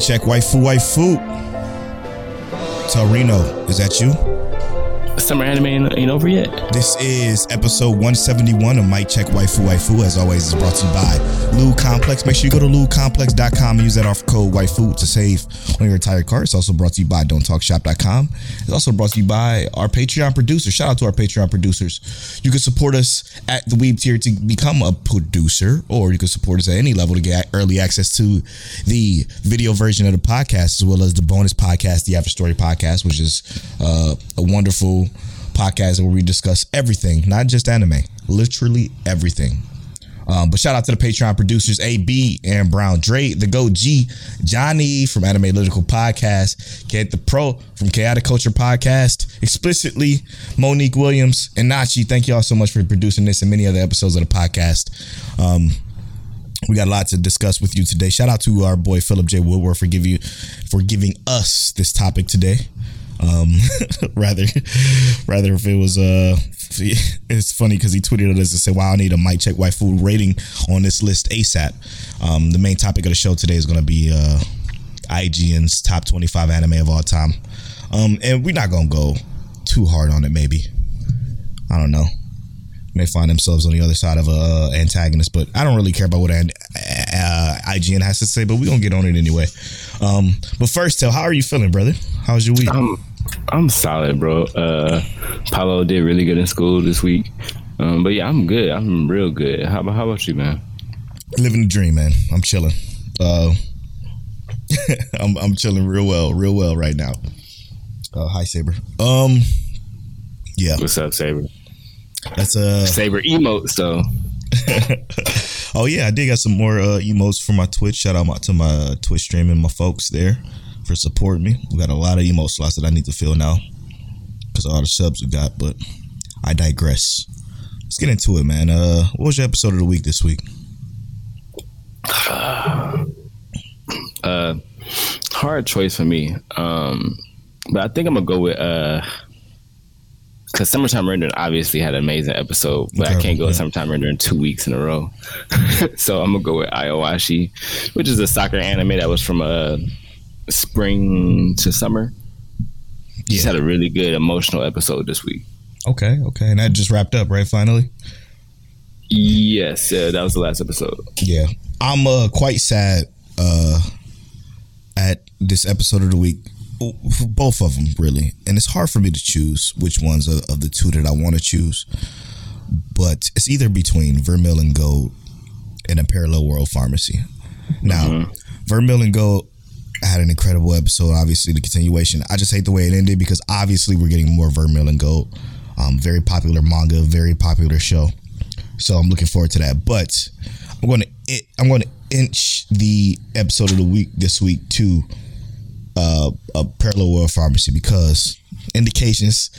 Check waifu waifu. Torino, is that you? Summer anime ain't, over yet. This is episode 171 of Mic Check Waifu Waifu. As always, is brought to you by Lube Complex. Make sure you go to lubecomplex.com and use that offer code Waifu to save on your entire cart. It's also brought to you by Don'tTalkShop.com. It's also brought to you by our Patreon producers. Shout out to our Patreon producers. You can support us at the Weeb tier to become a producer, or you can support us at any level to get early access to the video version of the podcast, as well as the bonus podcast, the After Story podcast, which is uh, a wonderful podcast where we discuss everything, not just anime, literally everything. Um, but shout out to the Patreon producers, AB, Aaron Brown, Dre, the Go G, Johnny from Anime Analytical Podcast, Kent the Pro from Chaotic Culture Podcast, explicitly Monique Williams and Nachi. Thank you all so much for producing this and many other episodes of the podcast. Um, we got a lot to discuss with you today. Shout out to our boy Philip J. Woodward for give you for giving us this topic today. Um, rather, rather if it was uh, it's funny because he tweeted at us and said, "Wow, I need a mic check white food rating on this list ASAP." Um, the main topic of the show today is going to be uh, IGN's top twenty-five anime of all time, um, and we're not going to go too hard on it. Maybe I don't know may find themselves on the other side of a uh, antagonist, but I don't really care about what uh, IGN has to say. But we gonna get on it anyway. Um, but first, tell how are you feeling, brother? How's your week? I'm I'm solid, bro. Uh, Paulo did really good in school this week. Um, but yeah, I'm good. I'm real good. How about how about you, man? Living the dream, man. I'm chilling. Uh, I'm I'm chilling real well, real well right now. Uh, hi, Saber. Um, yeah, What's up, Saber? that's uh. Saber emote. So oh yeah, I did got some more uh, emotes for my Twitch. Shout out my, to my Twitch stream and my folks there for supporting me. We got a lot of emote slots that I need to fill now because all the subs we got. But I digress. Let's get into it, man. Uh, what was your episode of the week this week? uh, hard choice for me. Um, but I think I'm gonna go with uh. Cause summertime rendering obviously had an amazing episode, but I can't go with summertime rendering two weeks in a row. so I'm gonna go with Aoashi, which is a soccer anime that was from uh spring to summer. Just had a really good emotional episode this week. Okay, okay, and that just wrapped up, right? Finally. Yes, uh, that was the last episode. Yeah, I'm uh, quite sad uh, at this episode of the week. For both of them, really, and it's hard for me to choose which ones of, of the two that I want to choose. But it's either between Vermeil in Gold and a Parallel World Pharmacy. Now, Vermeil in Gold had an incredible episode. Obviously, the continuation. I just hate the way it ended because obviously we're getting more Vermeil in Gold. Um, very popular manga, very popular show. So I'm looking forward to that. But I'm going to I'm going to inch the episode of the week this week to uh, a parallel world pharmacy because indications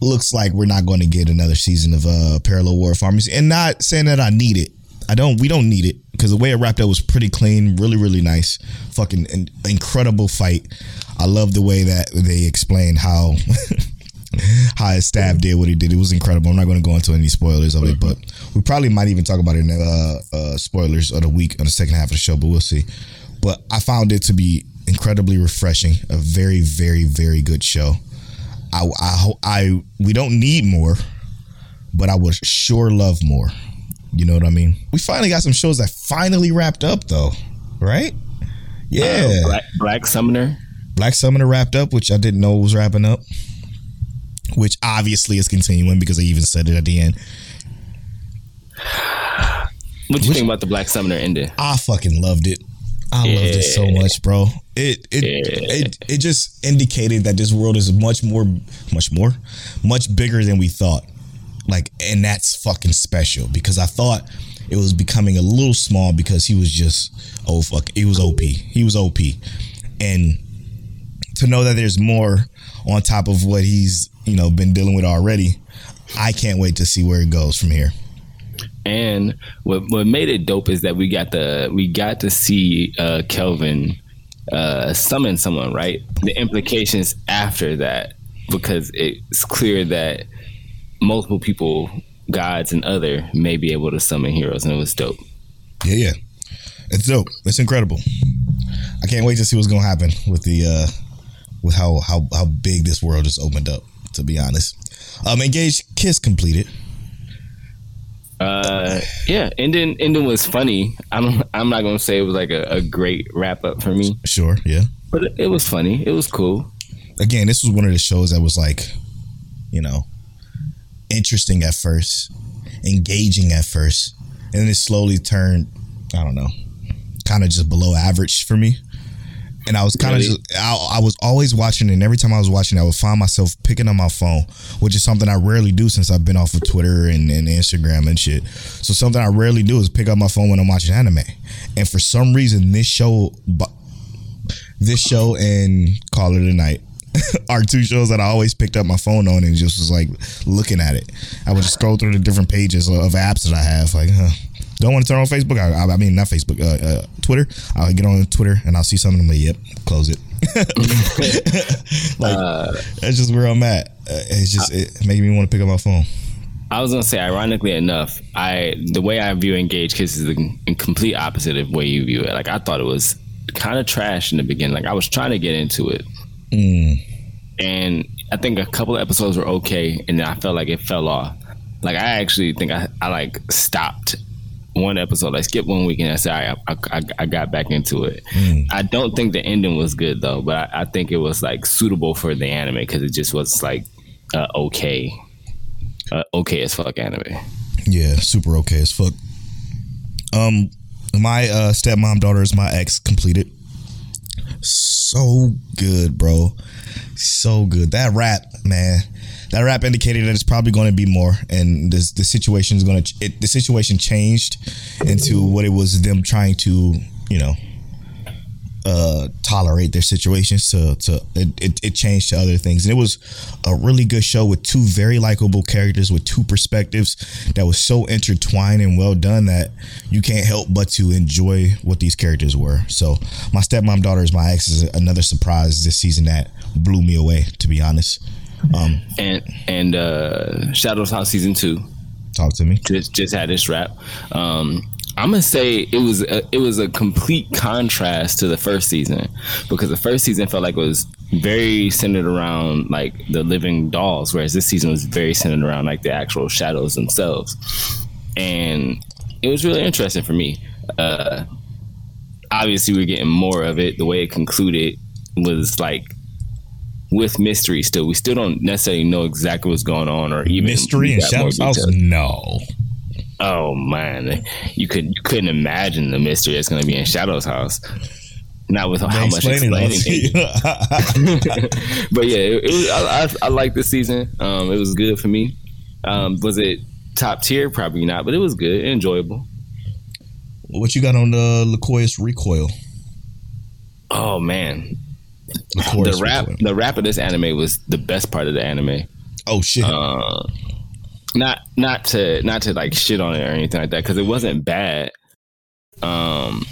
looks like we're not going to get another season of uh, parallel world pharmacy. And not saying that I need it. I don't. We don't need it because the way it wrapped up was pretty clean, really, really nice. Fucking in- incredible fight. I love the way that they explained how how his staff did what he did. It was incredible. I'm not going to go into any spoilers of it, but we probably might even talk about it in uh, uh, spoilers of the week on the second half of the show. But we'll see. But I found it to be incredibly refreshing. A very, very, very good show. I, I, I, we don't need more, but I would sure love more. You know what I mean? We finally got some shows that finally wrapped up, though, right? Yeah, Uh, Black, Black Summoner. Black Summoner wrapped up, which I didn't know was wrapping up. Which obviously is continuing because they even said it at the end. What do you think about the Black Summoner ending? I fucking loved it. I yeah. loved it so much, bro. It it, yeah. it it just indicated that this world is much more, much more, much bigger than we thought. Like, and that's fucking special because I thought it was becoming a little small because he was just oh fuck, he was OP. He was OP, and to know that there's more on top of what he's you know been dealing with already, I can't wait to see where it goes from here. And what what made it dope is that we got the we got to see uh, Kelvin uh, summon someone, right? The implications after that, because it's clear that multiple people, gods and other, may be able to summon heroes, and it was dope. Yeah, yeah, it's dope. It's incredible. I can't wait to see what's gonna happen with the uh, with how how how big this world just opened up. To be honest, um, engaged kiss completed. Uh, yeah, ending ending was funny. I'm I'm not gonna say it was like a, a great wrap up for me. Sure, yeah, but it, it was funny. It was cool. Again, this was one of the shows that was like, you know, interesting at first, engaging at first, and then it slowly turned. I don't know, kind of just below average for me and I was kind of really? just I, I, was always watching, and every time I was watching, I would find myself picking up my phone, which is something I rarely do since I've been off of Twitter and, and Instagram and shit. So something I rarely do is pick up my phone when I'm watching anime, and for some reason, this show, this show and Call It a Night are two shows that I always picked up my phone on and just was like looking at it. I would just scroll through the different pages of apps that I have, like, huh, don't want to turn on Facebook. I, I mean, not Facebook, uh, uh, Twitter. I'll get on Twitter and I'll see something. I'm like, yep, close it. like uh, that's just where I'm at. Uh, it's just it making me want to pick up my phone. I was gonna say, ironically enough, I the way I view Engage Kiss is the complete opposite of the way you view it. Like I thought it was kind of trash in the beginning. Like I was trying to get into it, mm. and I think a couple of episodes were okay, and then I felt like it fell off. Like I actually think I, I like stopped one episode. I skipped one week and I said, I, I, I got back into it. Mm. I don't think the ending was good though, but I, I think it was like suitable for the anime because it just was like uh, okay, uh, okay as fuck anime. Yeah, super okay as fuck. Um, my uh, stepmom daughter is my ex completed. So good, bro. So good. That rap, man that rap indicated that it's probably going to be more, and this the situation is going to the situation changed into what it was them trying to you know uh, tolerate their situations to to it, it, changed to other things and it was a really good show with two very likable characters with two perspectives that was so intertwined and well done that you can't help but to enjoy what these characters were so my stepmom daughter is my ex is another surprise this season that blew me away to be honest um, and and uh, Shadows House season two. Talk to me. Just just had this rap. Um, I'm gonna say it was a, it was a complete contrast to the first season because the first season felt like it was very centered around like the living dolls, whereas this season was very centered around like the actual shadows themselves, and it was really interesting for me. Uh, obviously, we're getting more of it. The way it concluded was like with mystery still. We still don't necessarily know exactly what's going on or even mystery and Shadows No. Oh man, you could you couldn't imagine the mystery that's going to be in Shadow's house. Not with how much explaining. but yeah, it, it was, I, I, I like this season. Um, it was good for me. Um, was it top tier? Probably not, but it was good, enjoyable. What you got on the Lycoris Recoil? Oh man, the rap the rap of this anime was the best part of the anime. Oh shit. Uh, not not to not to like shit on it or anything like that because it wasn't bad. Um,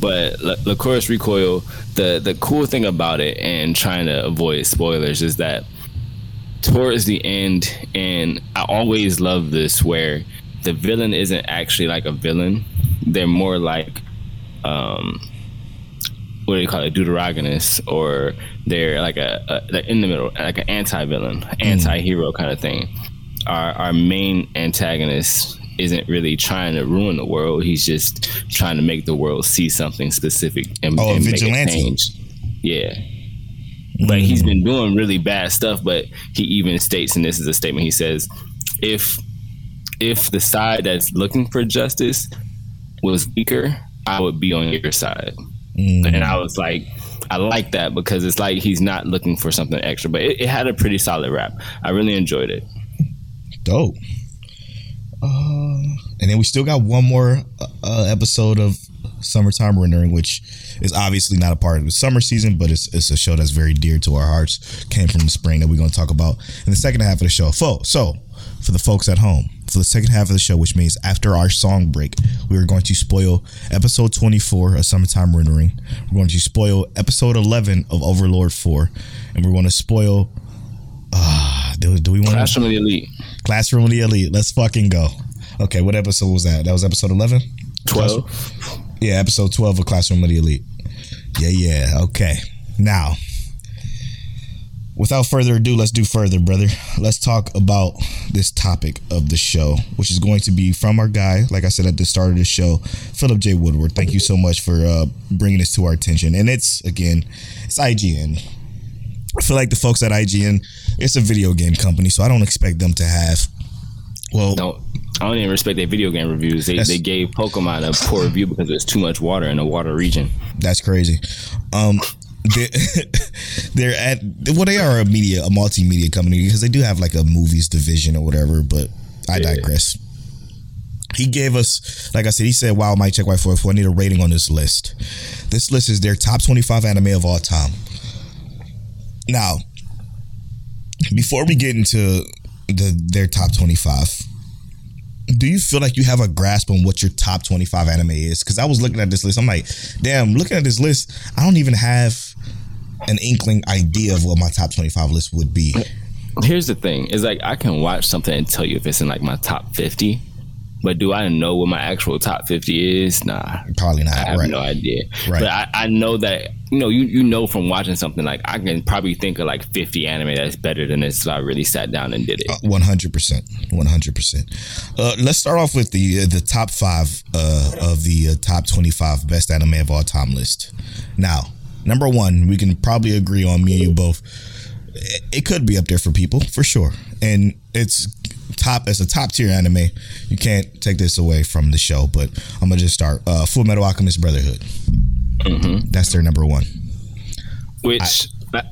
but the chorus recoil. The the cool thing about it and trying to avoid spoilers is that towards the end, and I always love this where the villain isn't actually like a villain. They're more like um what do you call it, deuterogonist, or they're like a, a in the middle, like an anti-villain, anti-hero kind of thing. Our our main antagonist isn't really trying to ruin the world. He's just trying to make the world see something specific and, oh, and make it change. Yeah. But mm. he's been doing really bad stuff. But he even states, and this is a statement he says, if if the side that's looking for justice was weaker, I would be on your side. mm. and I was like. I like that because it's like he's not looking for something extra, but it, it had a pretty solid rap. I really enjoyed it. Dope. Uh, and then we still got one more uh, episode of Summertime Rendering, which is obviously not a part of the summer season, but it's, it's a show that's very dear to our hearts. Came from the spring that we're going to talk about in the second half of the show. So, for the folks at home, for the second half of the show, which means after our song break, we are going to spoil episode 24 of Summertime Rendering. We're going to spoil episode 11 of Overlord 4, and we're going to spoil. Uh, do, do we want Classroom of the Elite? Classroom of the Elite. Let's fucking go. Okay, what episode was that? That was episode 11? 12. Yeah, episode 12 of Classroom of the Elite. Yeah, yeah. Okay. Now, without further ado, let's do further, brother. Let's talk about this topic of the show, which is going to be from our guy, like I said at the start of the show, Philip J. Woodward. Thank you so much for uh, bringing this to our attention. And it's, again, it's IGN. I feel like the folks at IGN, it's a video game company, so I don't expect them to have, well, don't I don't even respect their video game reviews. They, they gave Pokemon a poor review because there's too much water in the water region. That's crazy. Um, they're, they're at well, they are a media, a multimedia company because they do have like a movies division or whatever. But I yeah. digress. He gave us, like I said, he said, "Wow, Mike Check White Four. I need a rating on this list. This list is their top twenty-five anime of all time." Now, before we get into the their top twenty-five, do you feel like you have a grasp on what your top 25 anime is? Because I was looking at this list. I'm like, damn, looking at this list, I don't even have an inkling idea of what my top 25 list would be. Here's the thing is like, I can watch something and tell you if it's in like my top 50 but do I know what my actual top fifty is? Nah, probably not. I have right. no idea. Right. But I, I know that you know you you know from watching something like I can probably think of like fifty anime that's better than this. So I really sat down and did it. Uh, one hundred percent, one hundred percent. Uh, let's start off with the uh, the top five uh, of the uh, top twenty five best anime of all time list. Now, number one, we can probably agree on me and you both. It could be up there for people for sure, and it's top as a top tier anime. You can't take this away from the show, but I'm gonna just start. Uh, Full Metal Alchemist Brotherhood. Mm-hmm. That's their number one. Which I,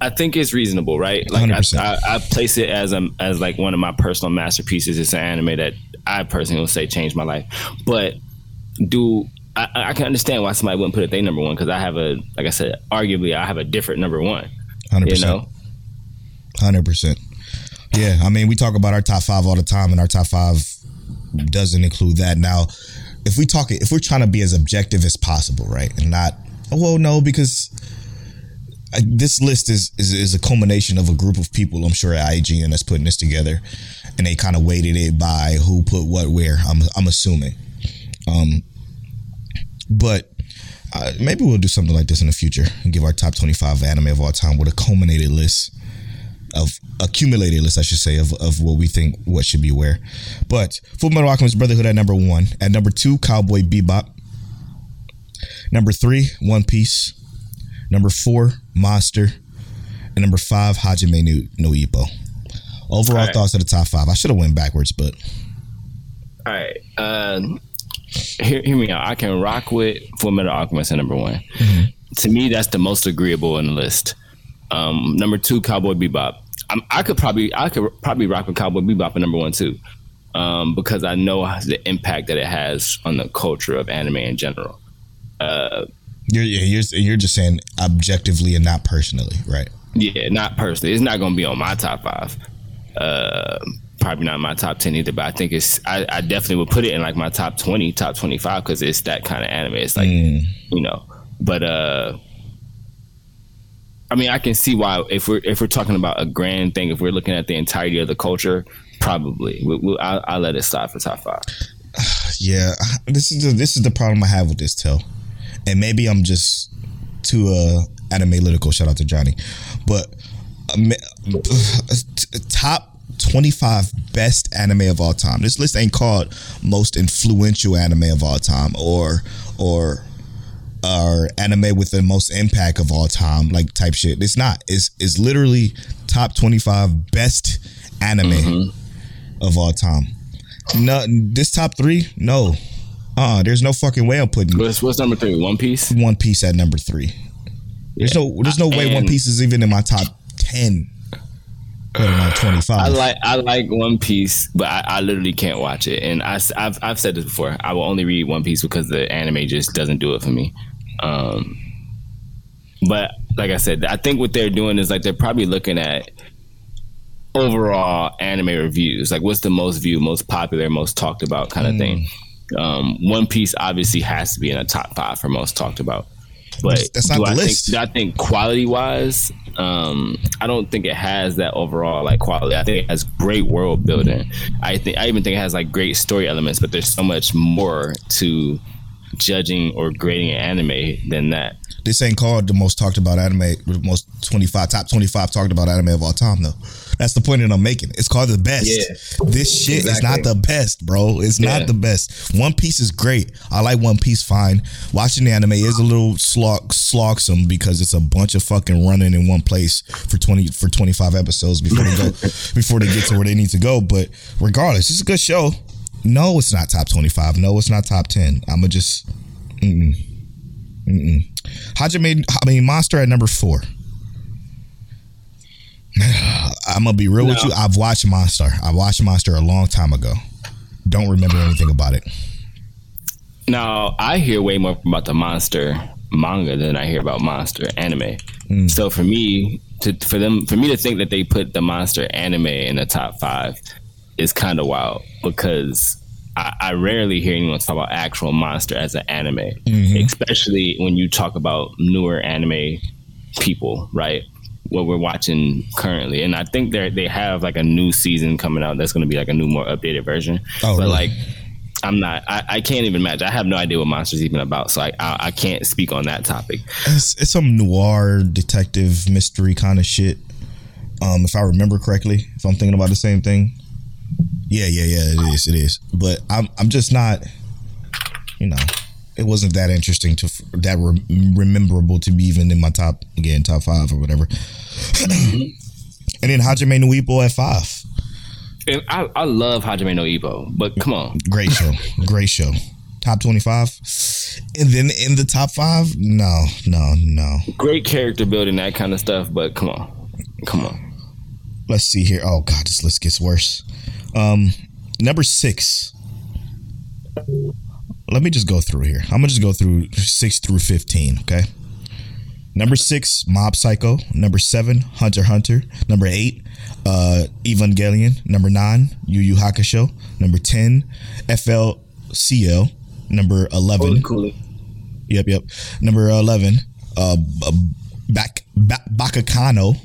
I think is reasonable, right? Like I, I, I, place it as a as like one of my personal masterpieces. It's an anime that I personally will say changed my life. But do I, I can understand why somebody wouldn't put it their number one because I have a like I said, arguably I have a different number one. Hundred percent. Hundred percent. Yeah, I mean, we talk about our top five all the time, and our top five doesn't include that. Now, if we talk, if we're trying to be as objective as possible, right, and not, oh, well, no, because uh, this list is, is is a culmination of a group of people. I'm sure at IGN that's putting this together, and they kind of weighted it by who put what where. I'm I'm assuming, um, but uh, maybe we'll do something like this in the future and give our top 25 anime of all time with a culminated list of accumulated list, I should say, of, of what we think what should be where. But Full Metal Alchemist Brotherhood at number one. At number two, Cowboy Bebop. Number three, One Piece. Number four, Monster. And number five, Hajime no, no Ippo. Overall right. thoughts of the top five. I should have went backwards, but. All right. Um, hear, hear, me out. I can rock with Full Metal Alchemist at number one. Mm-hmm. To me, that's the most agreeable in the list. Um, number two, Cowboy Bebop. I'm, i could probably I could probably rock with Cowboy Bebop at number one too, um, because I know the impact that it has on the culture of anime in general. Uh, you're, you're you're just saying objectively and not personally, right? Yeah, not personally. It's not going to be on my top five. Uh, probably not my top ten either, but I think it's I, I, definitely would put it in like my top twenty, top twenty five because it's that kind of anime. It's like mm. you know, but uh I mean, I can see why if we're if we're talking about a grand thing, if we're looking at the entirety of the culture, probably we, we, I'll, I'll, let it slide for top five. Yeah, this is the, this is the problem I have with this tell, and maybe I'm just too uh analytical. Shout out to Johnny, but uh, top 25 best anime of all time. This list ain't called most influential anime of all time or or or anime with the most impact of all time, like type shit. It's not. It's it's literally top twenty five best anime mm-hmm. of all time. No, this top three, no, Uh, there's no fucking way I'm putting What's what's number three? One Piece. One Piece at number three. There's no there's no way One Piece is even in my top ten. Let alone twenty I like I like One Piece, but I, I literally can't watch it. And I, have I've said this before. I will only read One Piece because the anime just doesn't do it for me. Um, but like I said, I think what they're doing is like they're probably looking at overall anime reviews, like what's the most viewed, most popular, most talked about kind of thing. Um, One Piece obviously has to be in the top five for most talked about. But That's not the I list. Think, I think quality wise, um, I don't think it has that overall like quality. I think it has great world building. I think I even think it has like great story elements, but there's so much more to judging or grading an anime than that. This ain't called the most talked about anime, the most twenty five top twenty five talked about anime of all time though. That's the point that I'm making. It's called the best. Yeah. This shit is not the best, bro. It's Yeah. not the best. One Piece is great. I like One Piece fine. Watching the anime is a little slog slogsome because it's a bunch of fucking running in one place for twenty for twenty five episodes before they go before they get to where they need to go. But regardless, it's a good show. No, it's not top twenty five. No, it's not top ten. I'ma just Hajime, I mean, Monster at number four. I'm gonna be real with you. I've watched Monster. I watched Monster a long time ago. Don't remember anything about it. Now I hear way more about the monster manga than I hear about monster anime. Mm. So for me to for them for me to think that they put the monster anime in the top five is kind of wild because I, I rarely hear anyone talk about actual monster as an anime, especially when you talk about newer anime people, right? What we're watching currently, and I think they they have like a new season coming out that's going to be like a new, more updated version. Oh, but really? like I'm not. I, I can't even imagine. I have no idea what monsters even about, so I, I I can't speak on that topic. It's, it's some noir detective mystery kind of shit. Um, if I remember correctly, if I'm thinking about the same thing. Yeah, yeah, yeah. It is. It is. But I'm I'm just not. You know, it wasn't that interesting to that re- rememberable to be even in my top again top five or whatever. and then Hajime no Ippo at five. And I, I love Hajime no Ippo, but come on, Great show. Great show. Top 25. And then in the top five? No, no, no. great character building, that kind of stuff. But come on, come on. Let's see here. Oh, God, this list gets worse. Um, Number six. Let me just go through here. I'm going to just go through six through 15, okay? Number six, Mob Psycho. Number seven, Hunter Hunter. Number eight, uh, Evangelion. Number nine, Yu Yu Hakusho. Number 10, FLCL. Number 11. cool. Yep, yep. Number eleven, uh, B- back ba- Bakakano.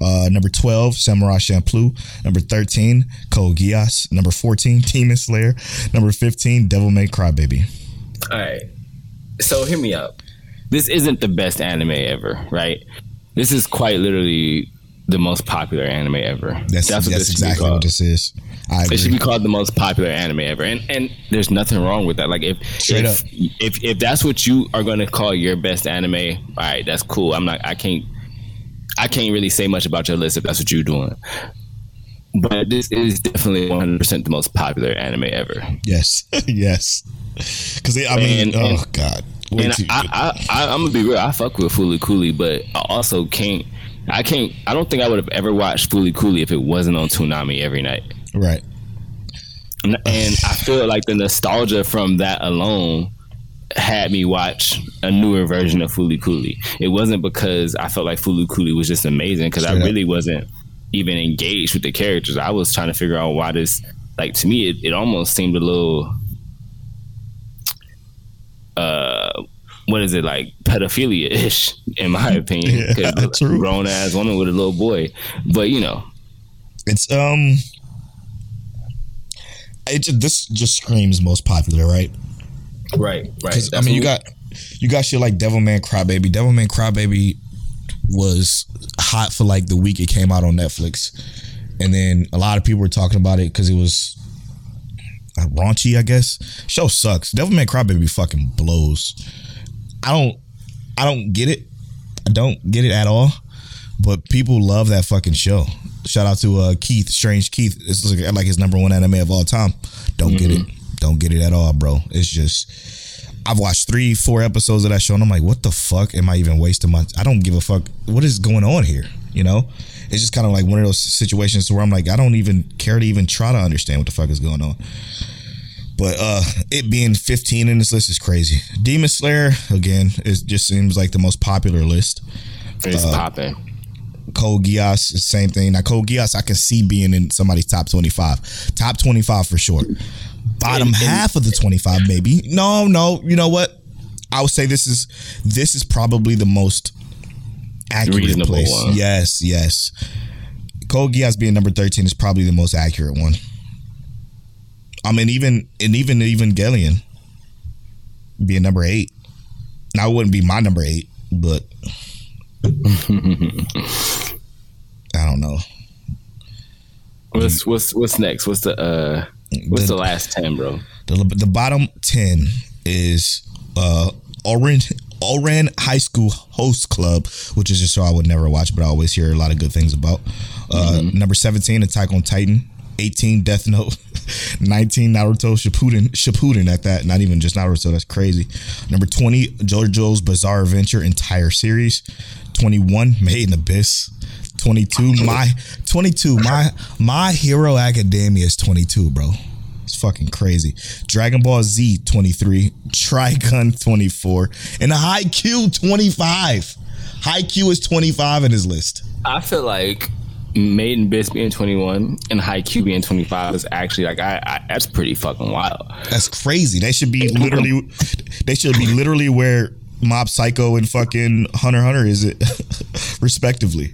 Uh, number twelve, Samurai Champloo. Number thirteen, Code Geass. Number fourteen, Demon Slayer. Number fifteen, Devilman Crybaby. All right. So hear me out. This isn't the best anime ever, right? This is quite literally the most popular anime ever. That's that's, what this should be exactly what this is. I It should be called the most popular anime ever, and and there's nothing wrong with that. Like if Straight if, up. if if that's what you are going to call your best anime, all right, that's cool. I'm not. I can't. I can't really say much about your list if that's what you're doing. But this is definitely 100 percent the most popular anime ever. Yes, yes. Because I mean, And- oh and- god, Way and I. I, I, I'm gonna be real. I fuck with Fooly Cooley, but I also can't. I can't. I don't think I would have ever watched Fooly Cooley if it wasn't on Toonami every night. right. And and I feel like the nostalgia from that alone had me watch a newer version of Fooly Cooley. It wasn't because I felt like Fooly Cooley was just amazing, because I really wasn't even engaged with the characters. I was trying to figure out why this, like to me, it, it almost seemed a little, uh, what is it like pedophilia ish in my opinion? Yeah, grown ass woman with a little boy, but you know, It's um, it just, this just screams most popular, right? Right, right. Because I mean, you got you got shit like Devilman Crybaby. Devilman Crybaby was hot for like the week it came out on Netflix, and then a lot of people were talking about it because it was raunchy. I guess show sucks. Devilman Crybaby fucking blows. I don't I don't get it. I don't get it at all. But people love that fucking show. Shout out to uh, Keith, Strange Keith. This is like, like his number one anime of all time. Don't get it. Don't get it at all, bro. It's just I've watched three, four episodes of that show, and I'm like, what the fuck am I even wasting my? I don't give a fuck. What is going on here? You know, it's just kind of like one of those situations where I'm like, I don't even care to even try to understand what the fuck is going on. But uh it being 15 in this list is crazy. Demon Slayer again, it just seems like the most popular list. It's popping. Code Geass, the same thing. Now Code Geass, I can see being in somebody's top 25. Top 25 for sure. Bottom And- and- half of the 25, maybe. No, no. You know what? I would say this is this is probably the most accurate Reasonable place. one. Yes, yes. Code Geass being number 13 is probably the most accurate one. I mean, even and even even Evangelion being number eight. Now it wouldn't be my number eight, but I don't know. What's what's what's next? What's the uh what's The- the last ten, bro? The, the bottom 10 is uh Ouran Ouran High School Host Club, which is a show I would never watch, but I always hear a lot of good things about. Uh, Number 17, Attack on Titan. 18, Death Note. 19, Naruto Shippuden. Shippuden at that. Not even just Naruto. That's crazy. Number 20, JoJo's Bizarre Adventure entire series. 21, Made in Abyss. 22, my 22, my my Hero Academia is 22, bro. It's fucking crazy. Dragon Ball Z 23, Trigun 24, and Haikyuu 25. Haikyuu is 25 in his list. I feel like Made in Abyss being 21 and Haikyuu being 25 is actually like I, I that's pretty fucking wild. That's crazy. They should be literally they should be literally where Mob Psycho and fucking Hunter Hunter is it respectively.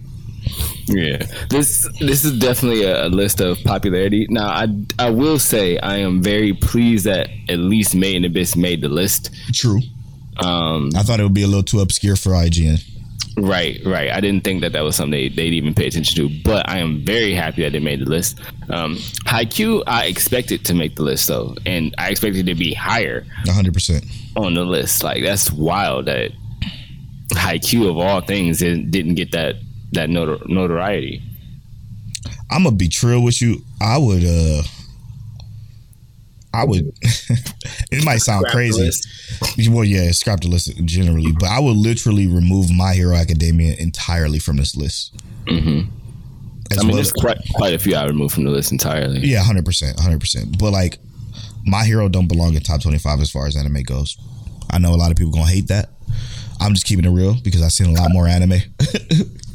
Yeah, this this is definitely a, a list of popularity. Now, I I will say I am very pleased that at least Made in Abyss made the list. True. Um, I thought it would be a little too obscure for IGN. right, right. I didn't think that that was something they, they'd even pay attention to, but I am very happy that they made the list. Um, Haikyuu, I expected to make the list though, and I expected to be higher 100%. on the list. Like that's wild that Haikyuu of all things didn't, didn't get that that notor- notoriety. I'm gonna be true with you. I would uh I would it might sound Scrap crazy. Well, yeah, scrap the list generally, but I would literally remove My Hero Academia entirely from this list. Mm-hmm. I mean, well there's quite quite a few I removed from the list entirely. Yeah, hundred percent, hundred percent. But like, my hero don't belong in top twenty five as far as anime goes. I know a lot of people gonna hate that. I'm just keeping it real because I've seen a lot more anime.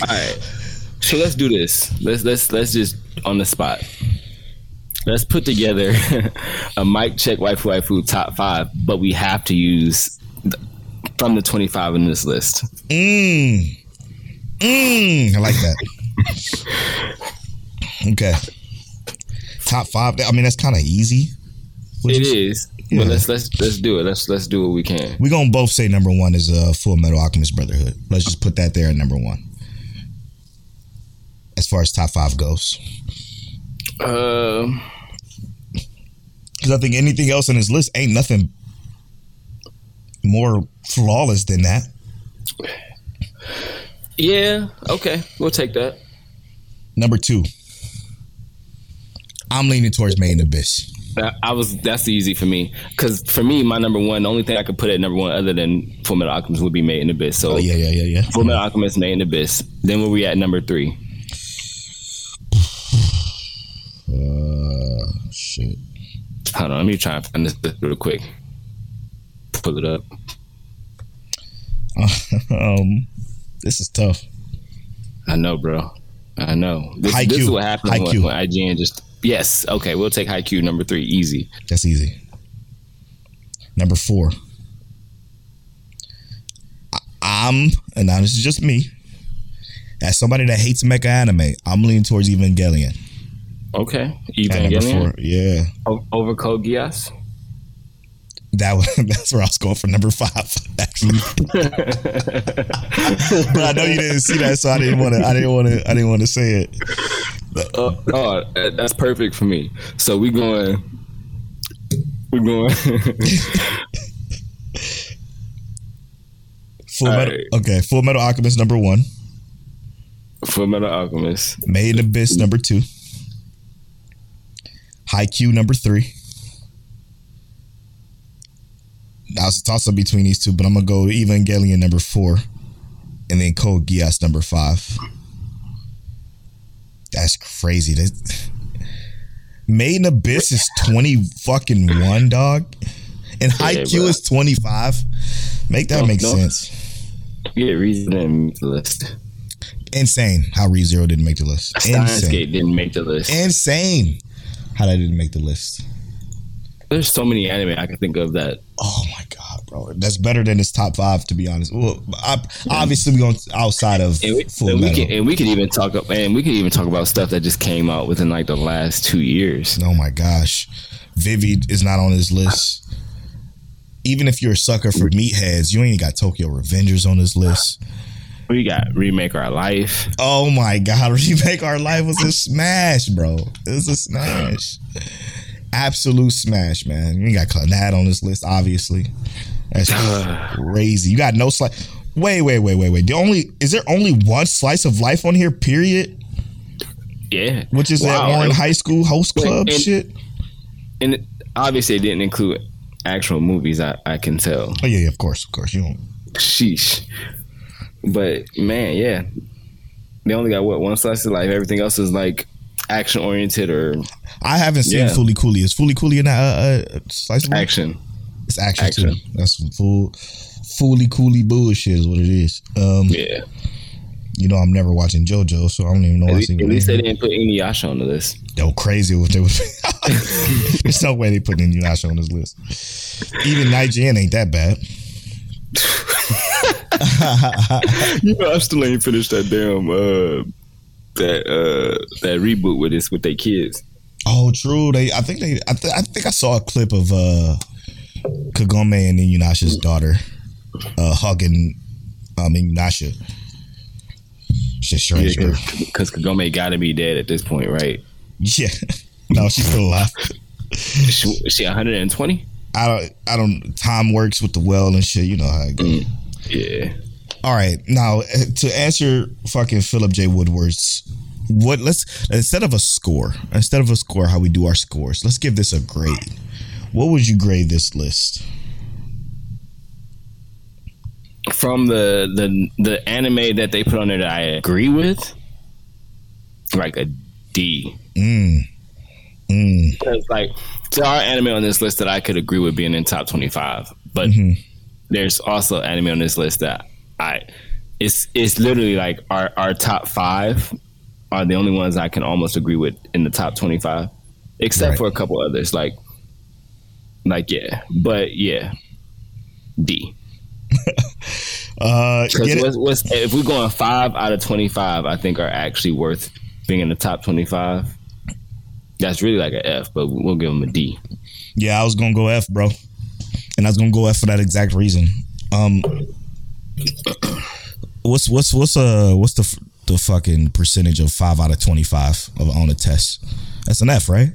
All right. So let's do this. Let's let's let's just on the spot. Let's put together a mic check waifu waifu top five, but we have to use th- from the 25 in this list. Mmm. Mmm. I like that. okay. Top five. I mean, that's kind of easy. It is, Yeah. but let's let's let's do it. Let's let's do what we can. We gonna both say number one is uh, Full Metal Alchemist Brotherhood. Let's just put that there at number one. As far as top five goes, Um, because I think anything else on this list ain't nothing more flawless than that. yeah. Okay, we'll take that. Number two, I'm leaning towards Main Abyss. That- I was that's easy for me because for me, my number one, the only thing I could put at number one other than Full Metal Alchemist would be Made in the Abyss. So Oh yeah, yeah, yeah, yeah. Full Metal Alchemist, Made in the Abyss. Then where we at number three? Uh, shit. Hold on, let me try and find this real quick. Pull it up. um, this is tough. I know, bro. I know. This, this is what when, when IGN just yes. Okay, we'll take Haikyuu number three, easy. That's easy. Number four. I- I'm, and now this is just me. As somebody that hates mecha anime, I'm leaning towards Evangelion. Okay, Evangelion yeah, O- over Code Geass. that was, that's where I was going for number five. Actually, but I know you didn't see that, so I didn't want to. I didn't want to. I didn't want to say it. Uh, oh, that- that's perfect for me. So we going. We're going. Full metal. right. Okay, Full Metal Alchemist number one. Full Metal Alchemist. Made in Abyss number two. Haikyuu number three. I was a toss up between these two, but I'm gonna go Evangelion number four, and then Code Geass number five. That's crazy. That Made in Abyss is twenty fucking one, dog, and Haikyuu bro. is twenty five. Make that No, make sense. Yeah, reason didn't make the list. Insane how ReZero didn't make the list. Steins Insane. Gate didn't make the list. Insane how that didn't make the list. There's so many anime I can think of that. Oh my god, bro, that's better than his top five to be honest. Well, I, obviously we going outside of And we, Full and we can and we could even talk up and we could even talk about stuff that just came out within like the last two years. Oh my gosh, Vivy is not on this list. Even if you're a sucker for meatheads, you ain't got Tokyo Revengers on this list. We got remake our life. Oh my god, remake our life was a smash, bro. It was a smash. Absolute smash, man. You got Clannad on this list, obviously. That's crazy. You got no slice. Wait, wait, wait, wait, wait. The only is there only one slice of life on here? Period. Yeah, Which is Wow. that Ouran High School host club and- shit? and obviously it didn't include actual movies. I, I can tell. Oh yeah, yeah, of course, of course. You don't. Sheesh. But man, yeah, they only got what one slice of life. Everything else is like action oriented or I haven't seen Yeah. Fully Cooley. Is Fully Cooley in that uh, uh, slice of life? action. It's action, Action. too. That's full, fully coolly bullshit is what it is. Um, Yeah, you know, I'm never watching JoJo, so I don't even know. at I least, at least they didn't put Inuyasha on the list. They're crazy what they would. There's no way they put Inuyasha on this list. Even Nigeria ain't that bad. you know, I still ain't finished that damn uh that uh that reboot with this with their kids. Oh, true. They, I think they, I, th- I think I saw a clip of uh Kagome and Inuyasha's daughter uh hugging um Inuyasha. Shit, strange. Yeah, because Kagome got to be dead at this point, right? Yeah. No, she's still alive. She, she 120. I don't. I don't. Time works with the well and shit. You know how it goes. Yeah. All right. Now eh, to answer fucking Philip J. Woodward's what let's instead of a score, instead of a score, how we do our scores, let's give this a grade. What would you grade this list? From the the the anime that they put on there that I agree with, like a D. Mm. Mm. Because like there are anime on this list that I could agree with being in top 25, but Mhm. there's also anime on this list that I it's it's literally like our our top five are the only ones I can almost agree with in the top 25, except Right. for a couple others like like yeah, but yeah, D. Uh, what's, what's, if we're going five out of 25, I think are actually worth being in the top 25. That's really like an F, but we'll give them a D. Yeah, I was gonna go F, bro, and I was gonna go F for that exact reason. Um, what's what's what's uh what's the the fucking percentage of five out of twenty five of on a test? That's an F, right?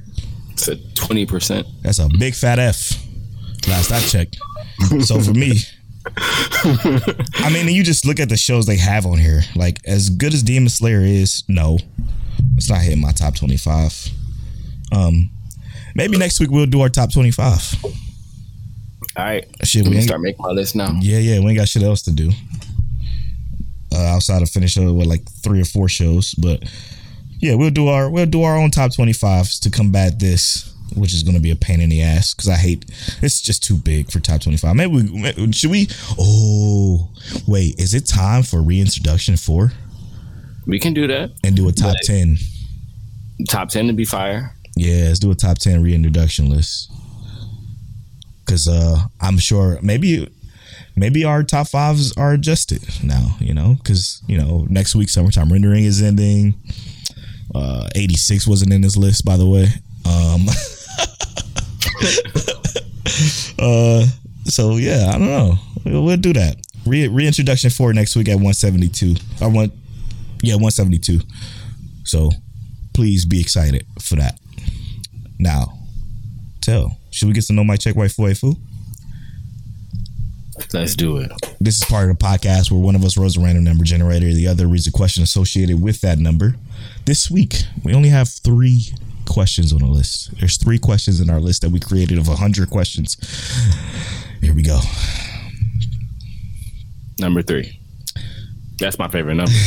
It's a 20%. That's a big fat F. Last I checked. So for me, I mean, you just look at the shows they have on here. Like as good as Demon Slayer is, no, it's not hitting my top twenty five. Um, maybe next week we'll do our top twenty five. All right. Shit, we start making my list now. yeah, yeah, we ain't got shit else to do. Uh, outside of finishing with like three or four shows, but yeah, we'll do our we'll do our own top twenty fives to combat this, which is going to be a pain in the ass because I hate it's just too big for top twenty five. Maybe we should we? Oh, wait, is it time for reintroduction four We can do that. and do a top ten? Top 10 to be fire. Yeah, let's do a top ten reintroduction list. Cause uh, I'm sure maybe maybe our top fives are adjusted now. You know, cause you know next week summertime rendering is ending. Uh, 86 wasn't in this list, by the way. Um, uh, so yeah, I don't know. We'll, we'll do that. Re- reintroduction for next week at 172. I want, yeah, 172. So please be excited for that. Now, tell, should we get to know my check white waifu? Let's do it. This is part of the podcast where one of us rolls a random number generator, the other reads a question associated with that number. This week, we only have three questions on the list. There's three questions in our list that we created of 100 questions. Here we go. Number three. That's my favorite number.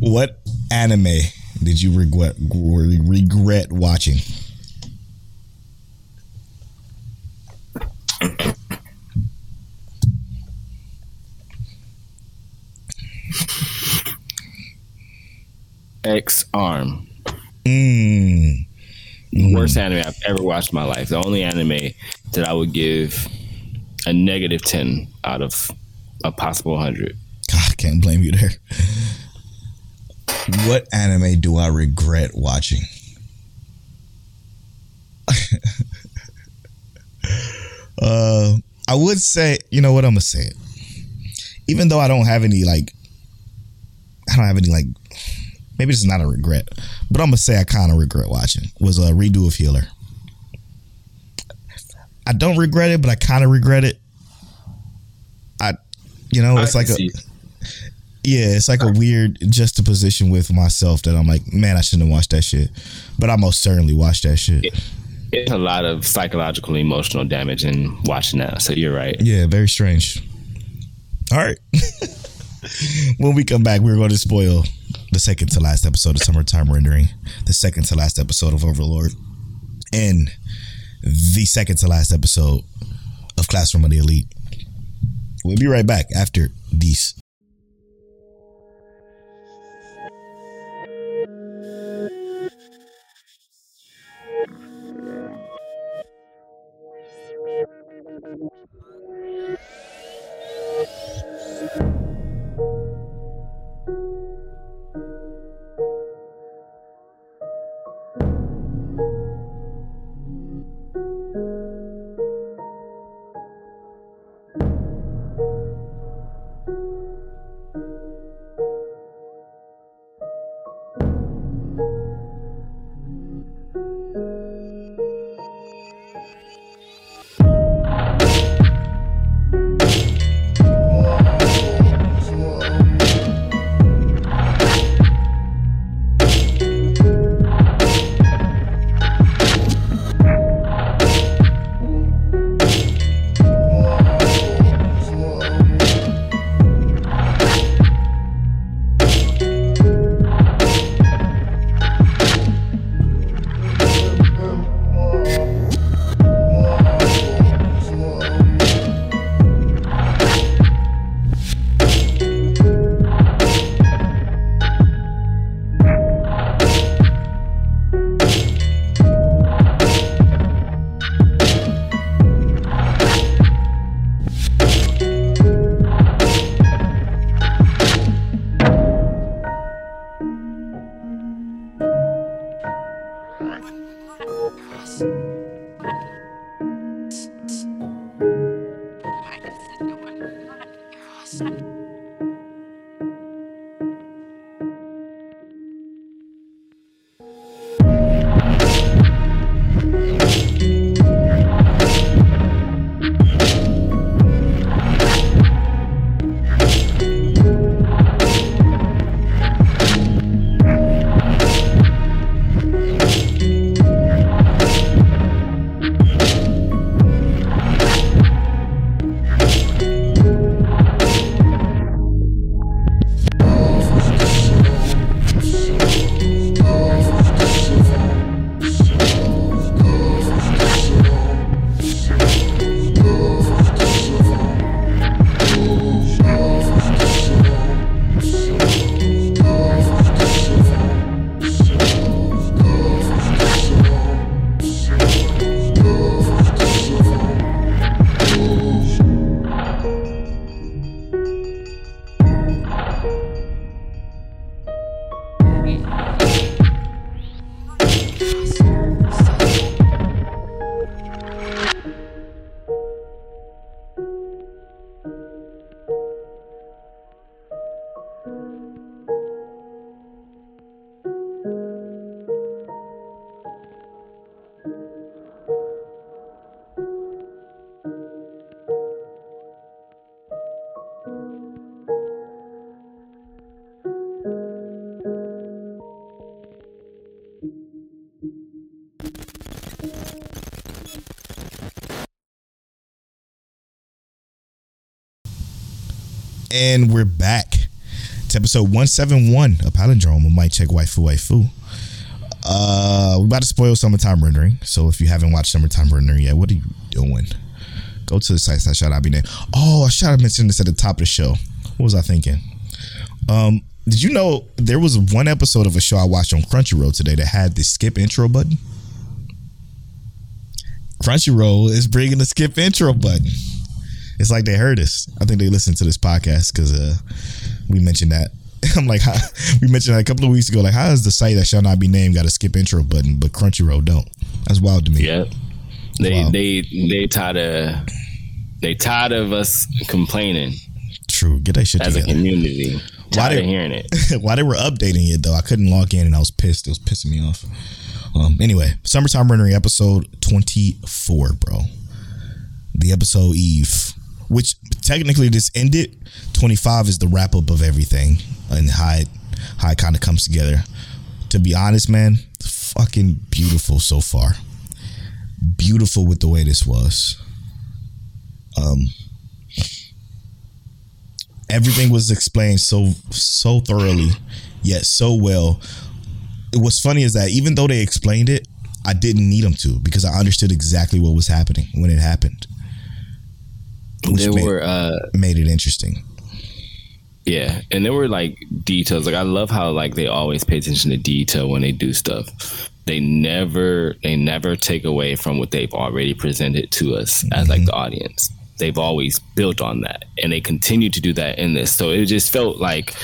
What anime did you regret regret watching? X Arm. Mm. Worst anime I've ever watched in my life. The only anime that I would give a negative 10 out of a possible 100. God, can't blame you there. What anime do I regret watching? uh, I would say, you know what? I'm gonna say it. Even though I don't have any like, I don't have any like. Maybe it's not a regret, but I'm gonna say I kind of regret watching was a redo of Healer. I don't regret it, but I kind of regret it. I, you know, it's I like a yeah, it's like a weird juxtaposition with myself that I'm like, man, I shouldn't have watched that shit, but I most certainly watched that shit. It's a lot of psychological emotional damage in watching that. So you're right. Yeah, very strange. All right. when we come back, we're going to spoil the second to last episode of Summertime Rendering, the second to last episode of Overlord, and the second to last episode of Classroom of the Elite. We'll be right back after these. And we're back. to episode 171 of Palindrome of Mic Check Waifu Waifu. Uh, we're about to spoil Summertime Rendering. So if you haven't watched Summertime Rendering yet, what are you doing? Go to the site that should I be there. Oh, I should have mentioned this at the top of the show. What was I thinking? Um, did you know there was one episode of a show I watched on Crunchyroll today that had the skip intro button? Crunchyroll is bringing the skip intro button. It's like they heard us. I think they listened to this podcast because uh, we mentioned that. I'm like, how, we mentioned that a couple of weeks ago. Like, how is the site that shall not be named got a skip intro button, but Crunchyroll don't? That's wild to me. Yeah, they they they tired of they tired of us complaining True. Get that shit as a community. Why Tired they- of hearing it. While they were updating it though, I couldn't log in and I was pissed. It was pissing me off. Um, anyway, summertime rendering episode twenty four, bro. The episode Eve, which technically this ended. Twenty five is the wrap up of everything and how it, how it kind of comes together. To be honest, man, fucking beautiful so far. Beautiful with the way this was. Um, everything was explained so so thoroughly yet so well what's funny is that even though they explained it i didn't need them to because i understood exactly what was happening when it happened which there made, were uh made it interesting yeah, and there were like details. Like I love how like they always pay attention to detail when they do stuff. They never they never take away from what they've already presented to us as like the audience. They've always built on that, and they continue to do that in this. So it just felt like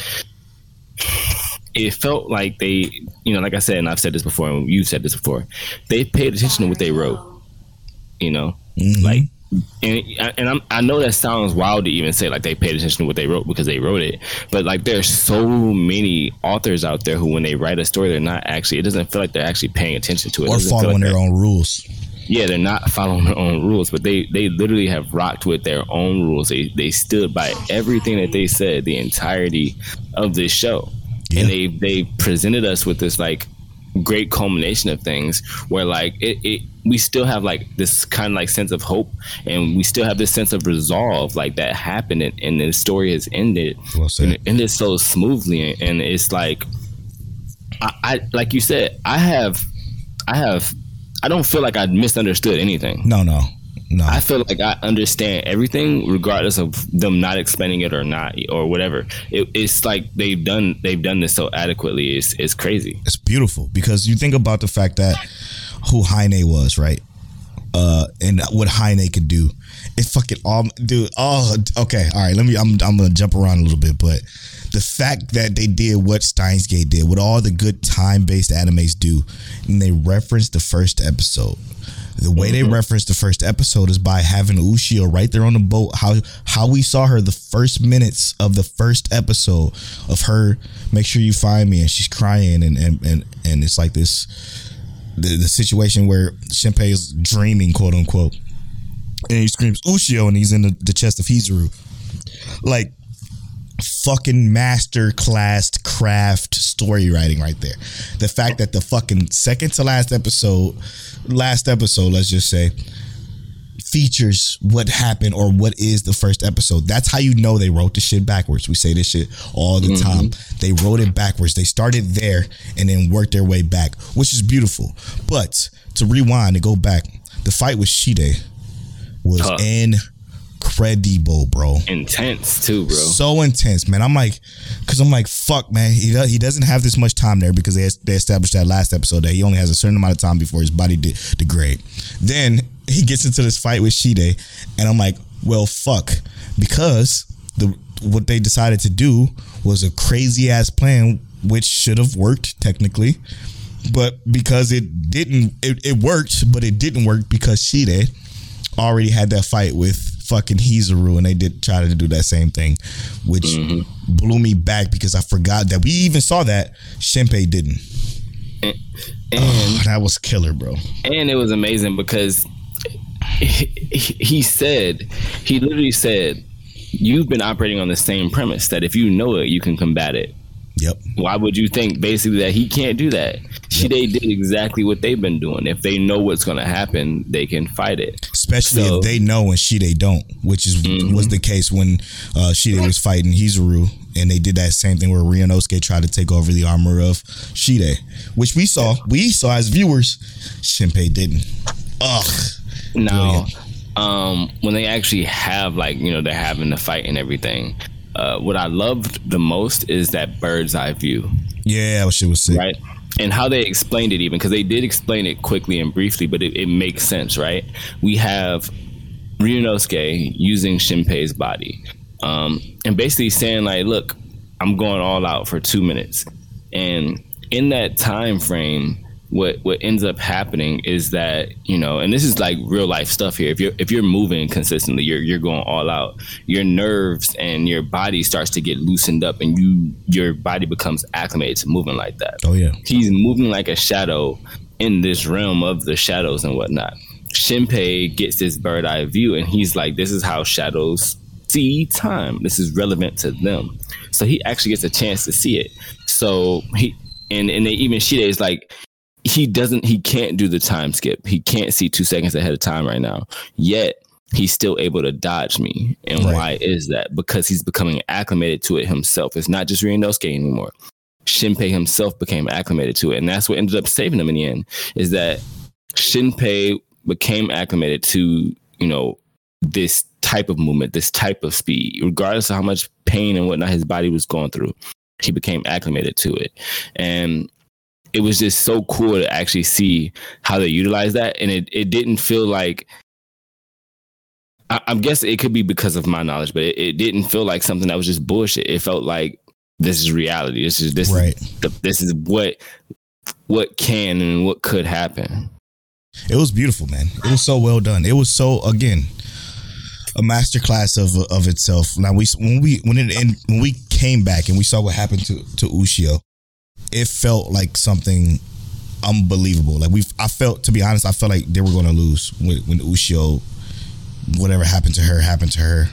it felt like they, you know, like I said, and I've said this before, and you've said this before. They paid attention to what they wrote. You know, like and and I'm, I know that sounds wild to even say like they paid attention to what they wrote because they wrote it, but like there's so many authors out there who when they write a story they're not actually it doesn't feel like they're actually paying attention to it. Or following like their own rules Yeah, they're not following their own rules, but they they literally have rocked with their own rules. They they stood by everything that they said the entirety of this show, Yeah. and they they presented us with this like great culmination of things where like it, it we still have like this kind of like sense of hope and we still have this sense of resolve like that happened and, and the story has ended Well and it ended so smoothly and, and it's like I, I like you said i have i have i don't feel like i misunderstood anything. No no no I feel like I understand everything, regardless of them not explaining it or not, or whatever. It, it's like they've done they've done this so adequately. It's it's crazy. it's beautiful because you think about the fact that who Haine was, right? Uh, and what Haine could do. It fucking all, dude. Oh, okay. All right. Let me. I'm. I'm gonna jump around a little bit, but the fact that they did what Steins Gate did, what all the good time based animes do, and they referenced the first episode. The way they mm-hmm. referenced the first episode is by having Ushio right there on the boat. How how we saw her the first minutes of the first episode of her. Make sure you find me, and she's crying, and and and, and it's like this the, the situation where Shinpei is dreaming, quote unquote, and he screams Ushio, and he's in the, the chest of Hizuru. Like fucking master class craft story writing right there. The fact that the fucking second to last episode, last episode, let's just say, features what happened or what is the first episode. That's how you know they wrote the shit backwards. We say this shit all the mm-hmm. time. They wrote it backwards. They started there and then worked their way back, which is beautiful. But to rewind and go back, the fight with Shide was Huh. Incredible, bro Intense too, bro. so intense, man. I'm like, because I'm like, fuck, man. He does, he doesn't have this much time there because they they established that last episode that he only has a certain amount of time before his body de- degrade. Then he gets into this fight with Shide, and I'm like, well, fuck, because the what they decided to do was a crazy ass plan, which should have worked technically, but because it didn't, it, it worked, but it didn't work because Shide already had that fight with fucking Hizuru and they did try to do that same thing, which mm-hmm. blew me back because I forgot that we even saw that Shinpei didn't. And Oh, that was killer, bro. and it was amazing because he, he said he literally said you've been operating on the same premise that if you know it you can combat it Yep. why would you think basically that he can't do that she they did exactly what they've been doing if they know what's going to happen they can fight it Especially So- if they know and she they don't, which is Mhm. was the case when uh Shide was fighting Hizuru and they did that same thing where Ryunosuke tried to take over the armor of Shide, which we saw. We saw as viewers. Shinpei didn't. Ugh. Now, um, when they actually have like you know they're having the fight and everything, uh, what I loved the most is that bird's eye view, Yeah, that shit was sick. right? And how they explained it, even because they did explain it quickly and briefly, but it, it makes sense, right? We have Ryunosuke using Shinpei's body, um, and basically saying like, "Look, I'm going all out for two minutes," and in that time frame, what what ends up happening is that you know, and this is like real life stuff here. If you're if you're moving consistently, you're you're going all out. Your nerves and your body starts to get loosened up, and you your body becomes acclimated to moving like that Oh yeah. he's moving like a shadow in this realm of the shadows and whatnot. Shinpei gets this bird eye view and he's like, this is how shadows see time. This is relevant to them. So he actually gets a chance to see it. So he and and they, even Shide is like he doesn't he can't do the time skip. He can't see two seconds ahead of time right now. Yet he's still able to dodge me. And Right. why is that? Because he's becoming acclimated to it himself. It's not just Ryunosuke anymore. Shinpei himself became acclimated to it. And that's what ended up saving him in the end, is that Shinpei became acclimated to, you know, this type of movement, this type of speed, regardless of how much pain and whatnot his body was going through. He became acclimated to it. And it was just so cool to actually see how they utilize that. And it, it didn't feel like I, I'm guessing it could be because of my knowledge, but it, it didn't feel like something that was just bullshit. It felt like this is reality. This is this Right. is the, this is what what can and what could happen. It was beautiful, man. It was so well done. It was so again a masterclass of of itself. Now we when we when it and when we came back and we saw what happened to to Ushio, it felt like something unbelievable. Like we, I felt to be honest, I felt like they were going to lose when, when Ushio, whatever happened to her, happened to her.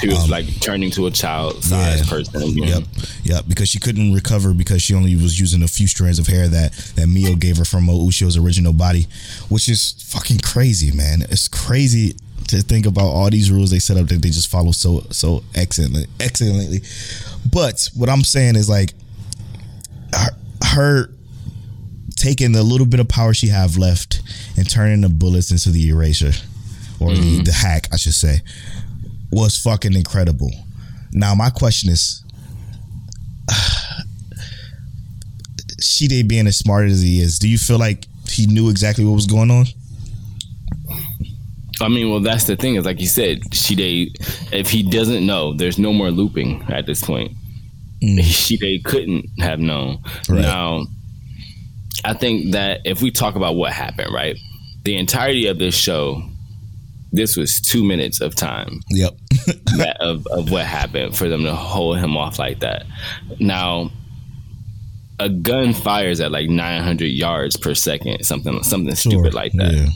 She was Um, like turning to a child sized yeah. person again. Yep, yep. Because she couldn't recover because she only was using a few strands of hair that that Mio gave her from Ushio's original body, which is fucking crazy, man. It's crazy to think about all these rules they set up that they just follow so so excellently, excellently. But what I'm saying is like her, her taking the little bit of power she have left and turning the bullets into the eraser or the, mm-hmm. the hack, I should say, was fucking incredible. Now my question is, Shide being as smart as he is, do you feel like he knew exactly what was going on? I mean, well, that's the thing is like you said, Shide, if he doesn't know, there's no more looping at this point. Mm. Shide couldn't have known. Right. Now, I think that if we talk about what happened, right, the entirety of this show, this was two minutes of time Yep. that of, of what happened for them to hold him off like that. Now, a gun fires at like 900 yards per second, something something stupid like that Yeah.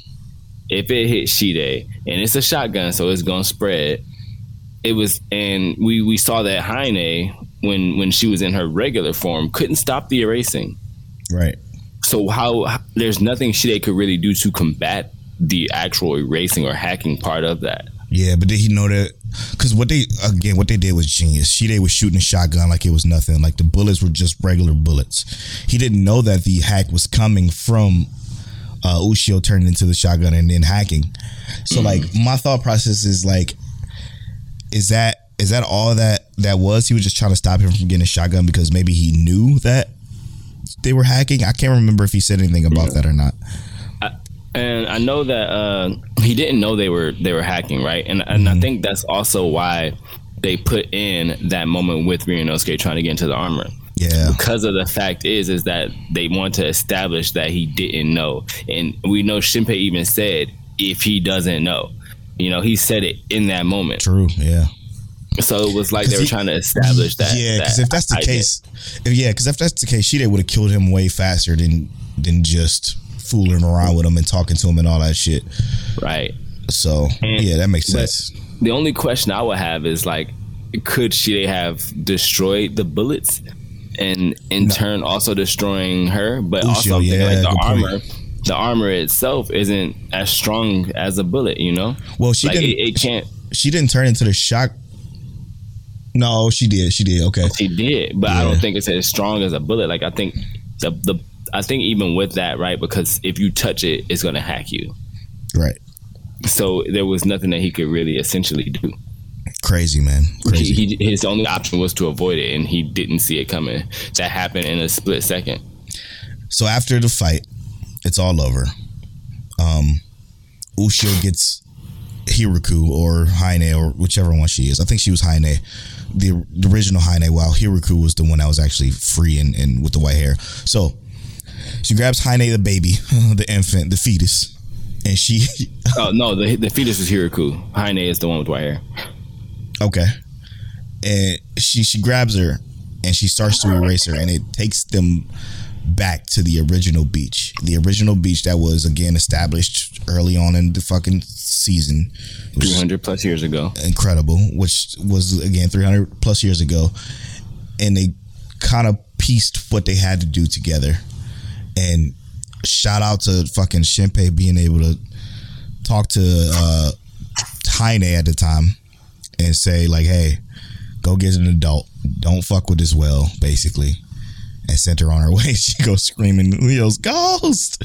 if it hit Shide and it's a shotgun, so it's gonna spread. It was, and we we saw that Haine when when she was in her regular form couldn't stop the erasing. Right. So how, how there's nothing Shide could really do to combat the actual erasing or hacking part of that. Yeah, but did he know that? Because what they again, what they did was genius. She they was shooting a shotgun like it was nothing. Like the bullets were just regular bullets. He didn't know that the hack was coming from uh, Ushio turning into the shotgun and then hacking. So like my thought process is like, is that is that all that that was? He was just trying to stop him from getting a shotgun because maybe he knew that they were hacking. I can't remember if he said anything about that or not. and I know that uh, he didn't know they were they were hacking, right? And and I think that's also why they put in that moment with Ryunosuke trying to get into the armor. Yeah. Because of the fact is is that they want to establish that he didn't know, and we know Shinpei even said if he doesn't know, you know, he said it in that moment. True. Yeah. So it was like they were he- trying to establish that. Yeah, because that if that's the idea. case, if, yeah, because if that's the case, Shide would have killed him way faster than than just fooling around with him and talking to him and all that shit. right? So And- yeah, that makes sense. The only question I would have is like, could Shide have destroyed the bullets, and in turn also destroying her, but Ushio, also I'm yeah, like the good point. armor. the armor itself isn't as strong as a bullet. You know, Well, she like didn't. it, it can't. she didn't turn into the shock. No, she did. She did. Okay. She did, but I don't think it's as strong as a bullet. Like I think the the I think even with that, right? Because if you touch it, it's gonna hack you. Right. So there was nothing that he could really essentially do. Crazy man. Crazy. He, he, his only option was to avoid it, and he didn't see it coming. That happened in a split second. So after the fight, it's all over. Um, Ushio gets Hiruko or Haine or whichever one she is. I think she was Haine, the, the original Haine, while Hiruko was the one that was actually free and, and with the white hair. So she grabs Haine, the baby, the infant, the fetus, and she Oh no, the the fetus is Hiruko. Haine is the one with white hair. Okay. And she she grabs her and she starts to erase her and it takes them back to the original beach. The original beach that was again established early on in the fucking season. It was Three hundred plus years ago. incredible, which was again 300 plus years ago. And they kind of pieced what they had to do together. And shout out to fucking Shinpei being able to talk to uh Haine at the time and say like, "Hey, go get an adult. Don't fuck with this well." Basically, and sent her on her way. She goes screaming, "Leo's ghost,"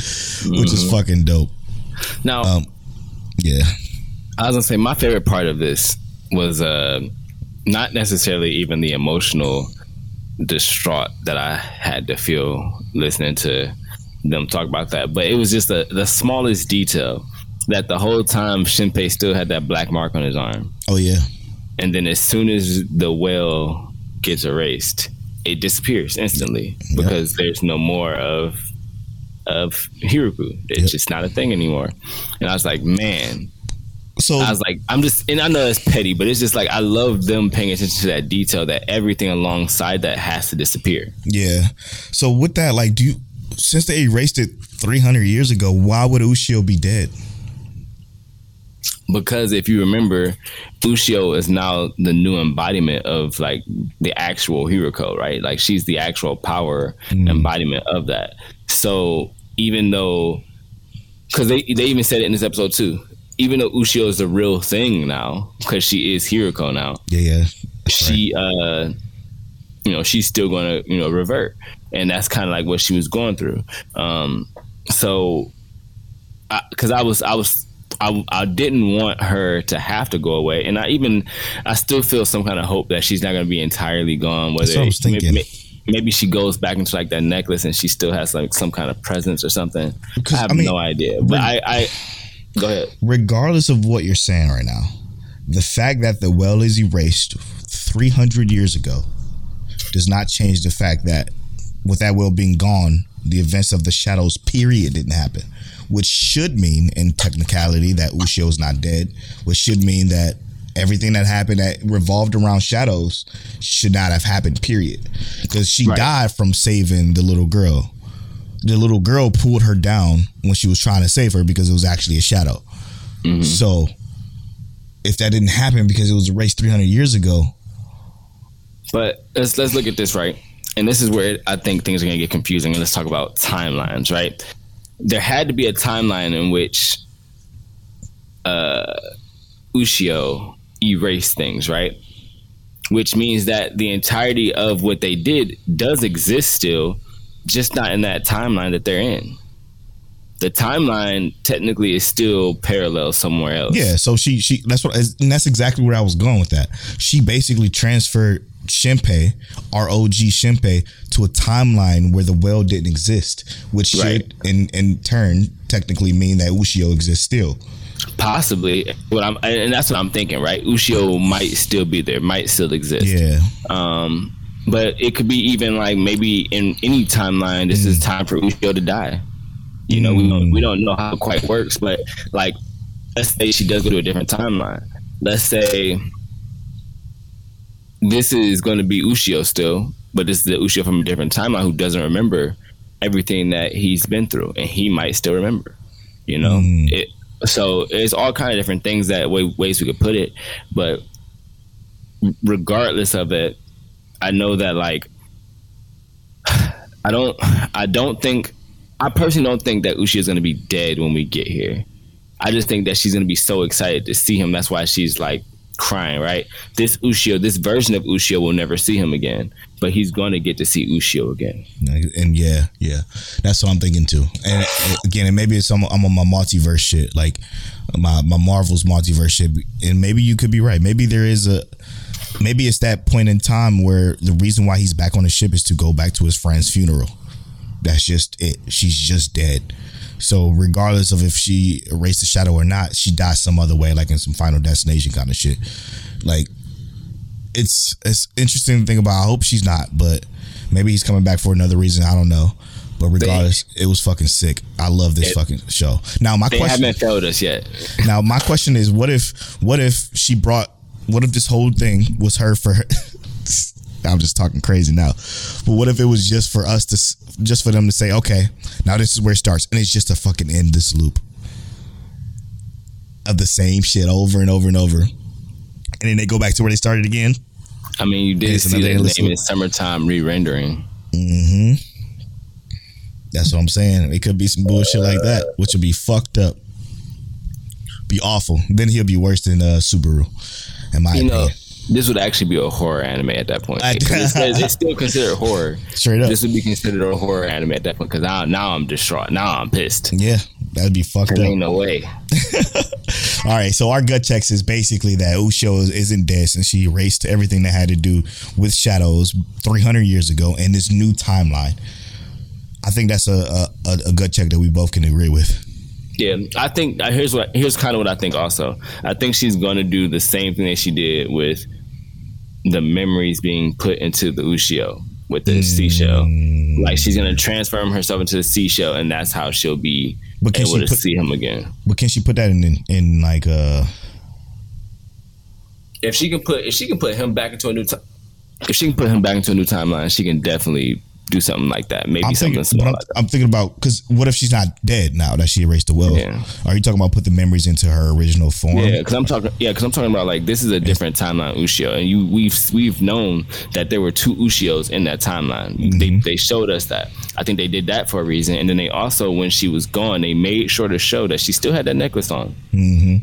which is fucking dope. Now, Um, Yeah, I was gonna say my favorite part of this was uh, not necessarily even the emotional distraught that I had to feel listening to them talk about that, but it was just the the smallest detail that the whole time Shinpei still had that black mark on his arm, oh yeah, and then as soon as the whale gets erased, it disappears instantly because there's no more of of Hiruko. It's Yep. just not a thing anymore. And I was like, man, So I was like, I'm just, and I know it's petty, but it's just like I love them paying attention to that detail that everything alongside that has to disappear. Yeah. So with that, like, do you since they erased it 300 years ago, why would Ushio be dead? Because if you remember, Ushio is now the new embodiment of like the actual Hiruko, right? Like she's the actual power embodiment of that. So even though, because they they even said it in this episode too, even though Ushio is the real thing now, because she is Hiruko now, Yeah, yeah. she uh you know she's still going to you know revert and that's kind of like what she was going through um so because I, was i was I, I didn't want her to have to go away. And i even i still feel some kind of hope that she's not going to be entirely gone whether That's what I was thinking. Maybe, maybe she goes back into like that necklace and she still has like some kind of presence or something. I have I mean, no idea. But I, I go ahead. Regardless of what you're saying right now, the fact that the well is erased 300 years ago does not change the fact that with that well being gone, the events of the shadows period didn't happen, which should mean in technicality that Ushio is not dead, which should mean that everything that happened that revolved around shadows should not have happened period because she Right. died from saving the little girl the little girl pulled her down when she was trying to save her because it was actually a shadow mm-hmm. so if that didn't happen because it was erased 300 years ago But let's let's look at this right, and this is where I think things are going to get confusing. And let's talk about timelines, right? There had to be a timeline in which uh, Ushio erased things, right? Which means that the entirety of what they did does exist still, just not in that timeline that they're in. The timeline technically is still parallel somewhere else. yeah so she she that's what and that's exactly where i was going with that she basically transferred Shinpei, our OG Shinpei, to a timeline where the well didn't exist, which Right. should in in turn technically mean that Ushio exists still. Possibly, what I'm, and that's what I'm thinking, right? Ushio might still be there, might still exist. Yeah. Um, but it could be even like maybe in any timeline, this is time for Ushio to die. You know, we don't we don't know how it quite works, but like, let's say she does go to a different timeline. Let's say this is going to be Ushio still, but this is the Ushio from a different timeline who doesn't remember everything that he's been through, and he might still remember. You know, Mm. it, so it's all kind of different things that way ways we could put it, but regardless of it, I know that like I don't I don't think I personally don't think that Uchi is going to be dead when we get here. I just think that she's going to be so excited to see him. That's why she's like crying, right? This Ushio, this version of Ushio will never see him again, but he's going to get to see Ushio again. And yeah, yeah, that's what I'm thinking too. And again, and maybe it's I'm on my multiverse shit, like my my Marvel's multiverse shit. And maybe you could be right. Maybe there is a maybe it's that point in time where the reason why he's back on the ship is to go back to his friend's funeral. That's just it. She's just dead. So regardless of if she erased the shadow or not, she dies some other way, like in some Final Destination kind of shit. Like it's it's interesting to think about. I hope she's not, but maybe he's coming back for another reason. I don't know. But regardless, they, it was fucking sick. I love this it, fucking show. Now my they question haven't failed us yet. now my question is, what if what if she brought what if this whole thing was her for her, I'm just talking crazy now. But what if it was just for us to, just for them to say, okay, now this is where it starts, and it's just a fucking end this loop of the same shit over and over and over, and then they go back to where they started again. I mean, you did see that name in summertime re-rendering. Mm-hmm. That's what I'm saying. It could be some bullshit like that, which would be fucked up. Be awful. Then he'll be worse than uh, Subaru, in my you opinion. Know, this would actually be a horror anime at that point. It's, it's, still considered horror. Straight up, this would be considered a horror anime at that point because now, now I'm distraught. Now I'm pissed. Yeah, that'd be fucked there up. Ain't no way. All right, so our gut checks is basically that Ushio isn't dead since she erased everything that had to do with shadows 300 years ago in this new timeline. I think that's a, a, a gut check that we both can agree with. Yeah, I think here's what here's kind of what I think. Also, I think she's going to do the same thing that she did with the memories being put into the Ushio with the mm. seashell. Like she's gonna transform herself into the seashell, and that's how she'll be but can able she to put, see him again. But can she put that in in, in like uh if she can put if she can put him back into a new time if she can put him back into a new timeline, she can definitely do something like that. Maybe I'm something thinking. I'm, like I'm, thinking about because what if she's not dead now that she erased the will? Yeah. Are you talking about put the memories into her original form? Yeah, because I'm talking. Yeah, because I'm talking about like this is a different timeline Ushio, and you we've we've known that there were two Ushios in that timeline. Mm-hmm. They they showed us that. I think they did that for a reason, and then they also when she was gone, they made sure to show that she still had that necklace on. Mm-hmm.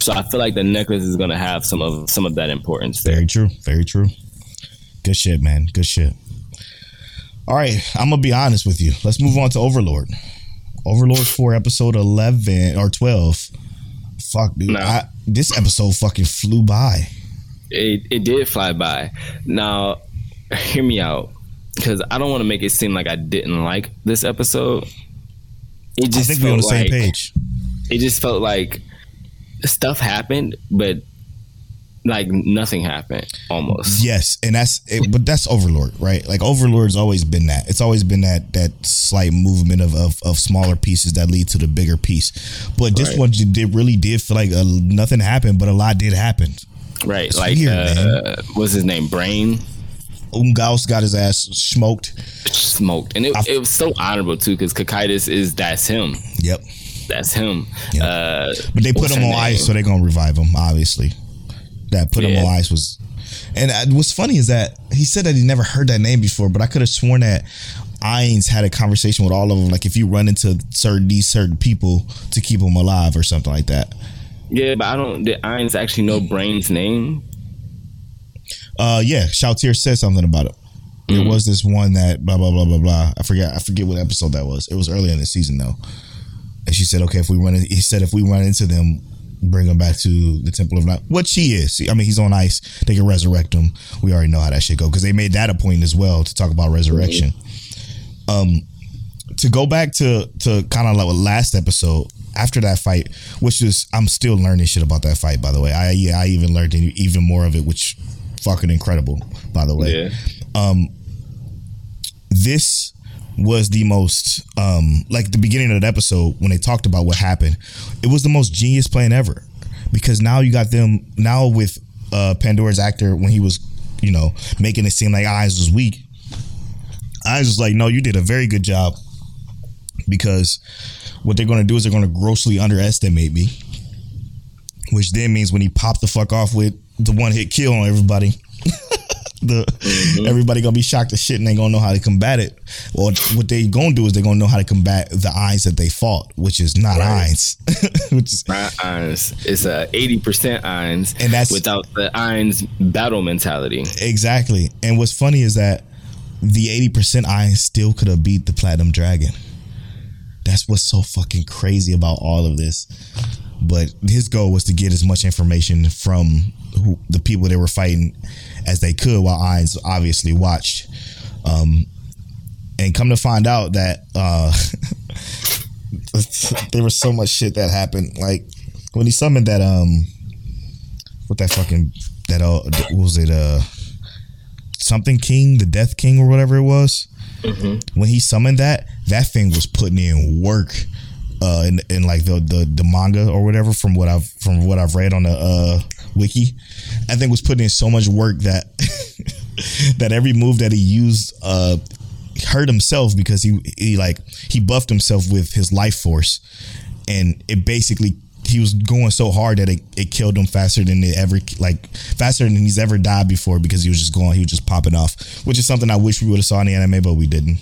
So I feel like the necklace is going to have some of some of that importance. There. Very true. Very true. Good shit, man. Good shit. All right, I'm gonna be honest with you. Let's move on to Overlord. Overlord for episode eleven or twelve. Fuck, dude. I, this episode fucking flew by. It it did fly by. Now, hear me out, because I don't want to make it seem like I didn't like this episode. It just I think we're on the like, same page. It just felt like stuff happened, but like nothing happened almost. Yes and that's it, but that's overlord right? Like overlord's always been that. It's always been that that slight movement of of, of smaller pieces that lead to the bigger piece. But this right. one did really did feel like uh, nothing happened but a lot did happen. Right it's like weird, uh, what's his name brain? Unglaus got his ass smoked. Smoked and it, I, it was so honorable too because Cocytus is that's him. Yep. That's him. Uh, but they put him on name? ice so they're gonna revive him obviously that put yeah. him on ice was. And what's funny is that he said that he never heard that name before, but I could have sworn that Ainz had a conversation with all of them, like if you run into certain these certain people to keep them alive or something like that. Yeah, but I don't. Did Ainz actually know Brain's name? Uh, yeah, Shalltear said something about it. Mm-hmm. It was this one that blah blah blah blah blah. I forget. I forget what episode that was. It was earlier in the season though. And she said, okay, if we run, in, he said if we run into them, bring him back to the Temple of Night, what she is. I mean, he's on ice. They can resurrect him. We already know how that shit go because they made that a point as well to talk about resurrection. Um, to go back to to kind of like last episode after that fight, which is I'm still learning shit about that fight. By the way, I yeah, I even learned even more of it, which fucking incredible. By the way, yeah. um, this was the most um like the beginning of the episode when they talked about what happened it was the most genius plan ever. Because now you got them now with uh pandora's actor when he was you know making it seem like Ainz was weak Ainz was like no you did a very good job. Because what they're going to do is they're going to grossly underestimate me. Which then means when he popped the fuck off with the one hit kill on everybody the Mm-hmm. everybody gonna be shocked as shit and they gonna know how to combat it. Well, what they gonna do is they gonna know how to combat the Ainz that they fought, which is not Right. Ainz, which is Right, Ainz. It's a eighty percent Ainz, And that's- without the Ainz battle mentality. exactly. And what's funny is that the eighty percent Ainz still could have beat the Platinum Dragon. That's what's so fucking crazy about all of this. But his goal was to get as much information from who, the people they were fighting as they could, while Ainz obviously watched. Um, and come to find out that uh, there was so much shit that happened. Like when he summoned that um, what that fucking that uh, what was it uh, something king, the Death King or whatever it was. When he summoned that, that thing was putting in work. Uh, in, in like the, the the manga or whatever from what I've from what I've read on the uh wiki, I think was putting in so much work that that every move that he used uh hurt himself because he he like he buffed himself with his life force. And it basically he was going so hard that it, it killed him faster than it ever like faster than he's ever died before because he was just going he was just popping off which is something I wish we would have saw in the anime but we didn't.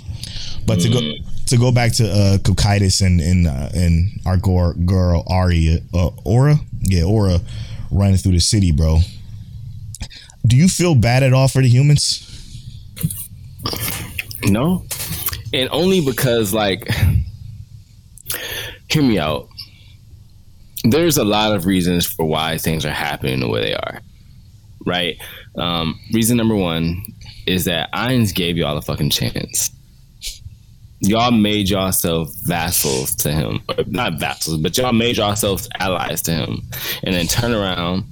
But to go to go back to uh Cocytus and and uh, and our girl, girl Ari uh, Aura? Yeah Aura running through the city bro do you feel bad at all for the humans No, and only because like, hear me out. There's a lot of reasons for why things are happening the way they are, right? Um, reason number one is that Ainz gave y'all a fucking chance. Y'all made yourself vassals to him, or not vassals, but y'all made yourselves allies to him, and then turn around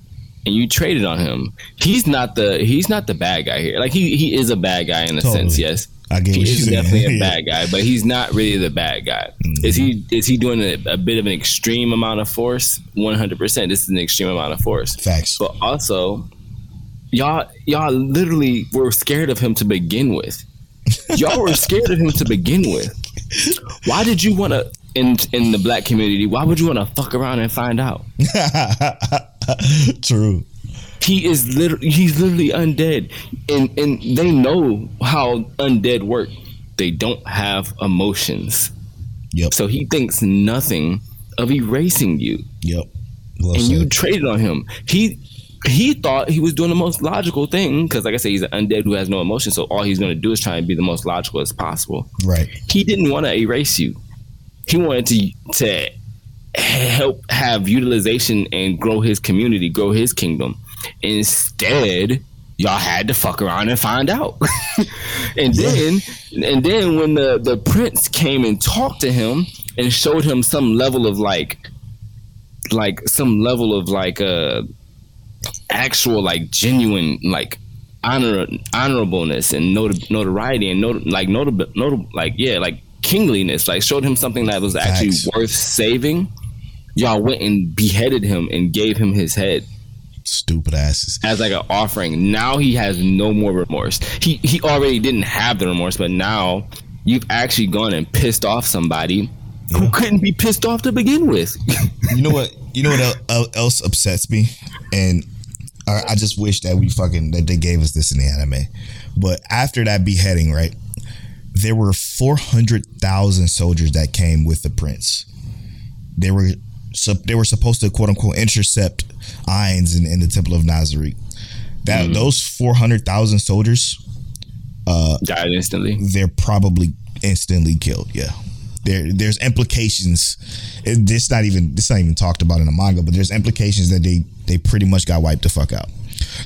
and you traded on him. He's not the he's not the bad guy here. Like he he is a bad guy in a Totally. sense, yes. I get He is saying. definitely a bad guy, but he's not really the bad guy. Mm-hmm. Is he? Is he doing a, a bit of an extreme amount of force? One hundred percent. This is an extreme amount of force. facts But also, y'all y'all literally were scared of him to begin with. Y'all were scared of him to begin with. Why did you want to in in the black community? Why would you want to fuck around and find out? true He is literally he's literally undead, and and they know how undead work. They don't have emotions, yep so he thinks nothing of erasing you. yep well and you traded on him. He he thought he was doing the most logical thing because, like I said, he's an undead who has no emotion. So all he's going to do is try and be the most logical as possible. right He didn't want to erase you. He wanted to to help have utilization and grow his community, grow his kingdom. Instead, y'all had to fuck around and find out. and then and then when the the prince came and talked to him and showed him some level of like like some level of like uh actual like genuine like honor honorableness and not- notoriety and not- like notable notable like yeah like kingliness like showed him something that was actually Facts. worth saving. Y'all went and beheaded him and gave him his head. Stupid asses. As like an offering. Now he has no more remorse. He he already didn't have the remorse but now you've actually gone and pissed off somebody who couldn't be pissed off to begin with. You know what you know what el- el- else upsets me? And I, I just wish that we fucking that they gave us this in the anime but after that beheading right there were 400,000 soldiers that came with the prince they were so they were supposed to quote unquote intercept Ainz in, in the temple of Nazarick that those 400,000 soldiers uh, died instantly they're probably instantly killed. Yeah. There, there's implications. This not even this not even talked about in the manga, but there's implications that they they pretty much got wiped the fuck out.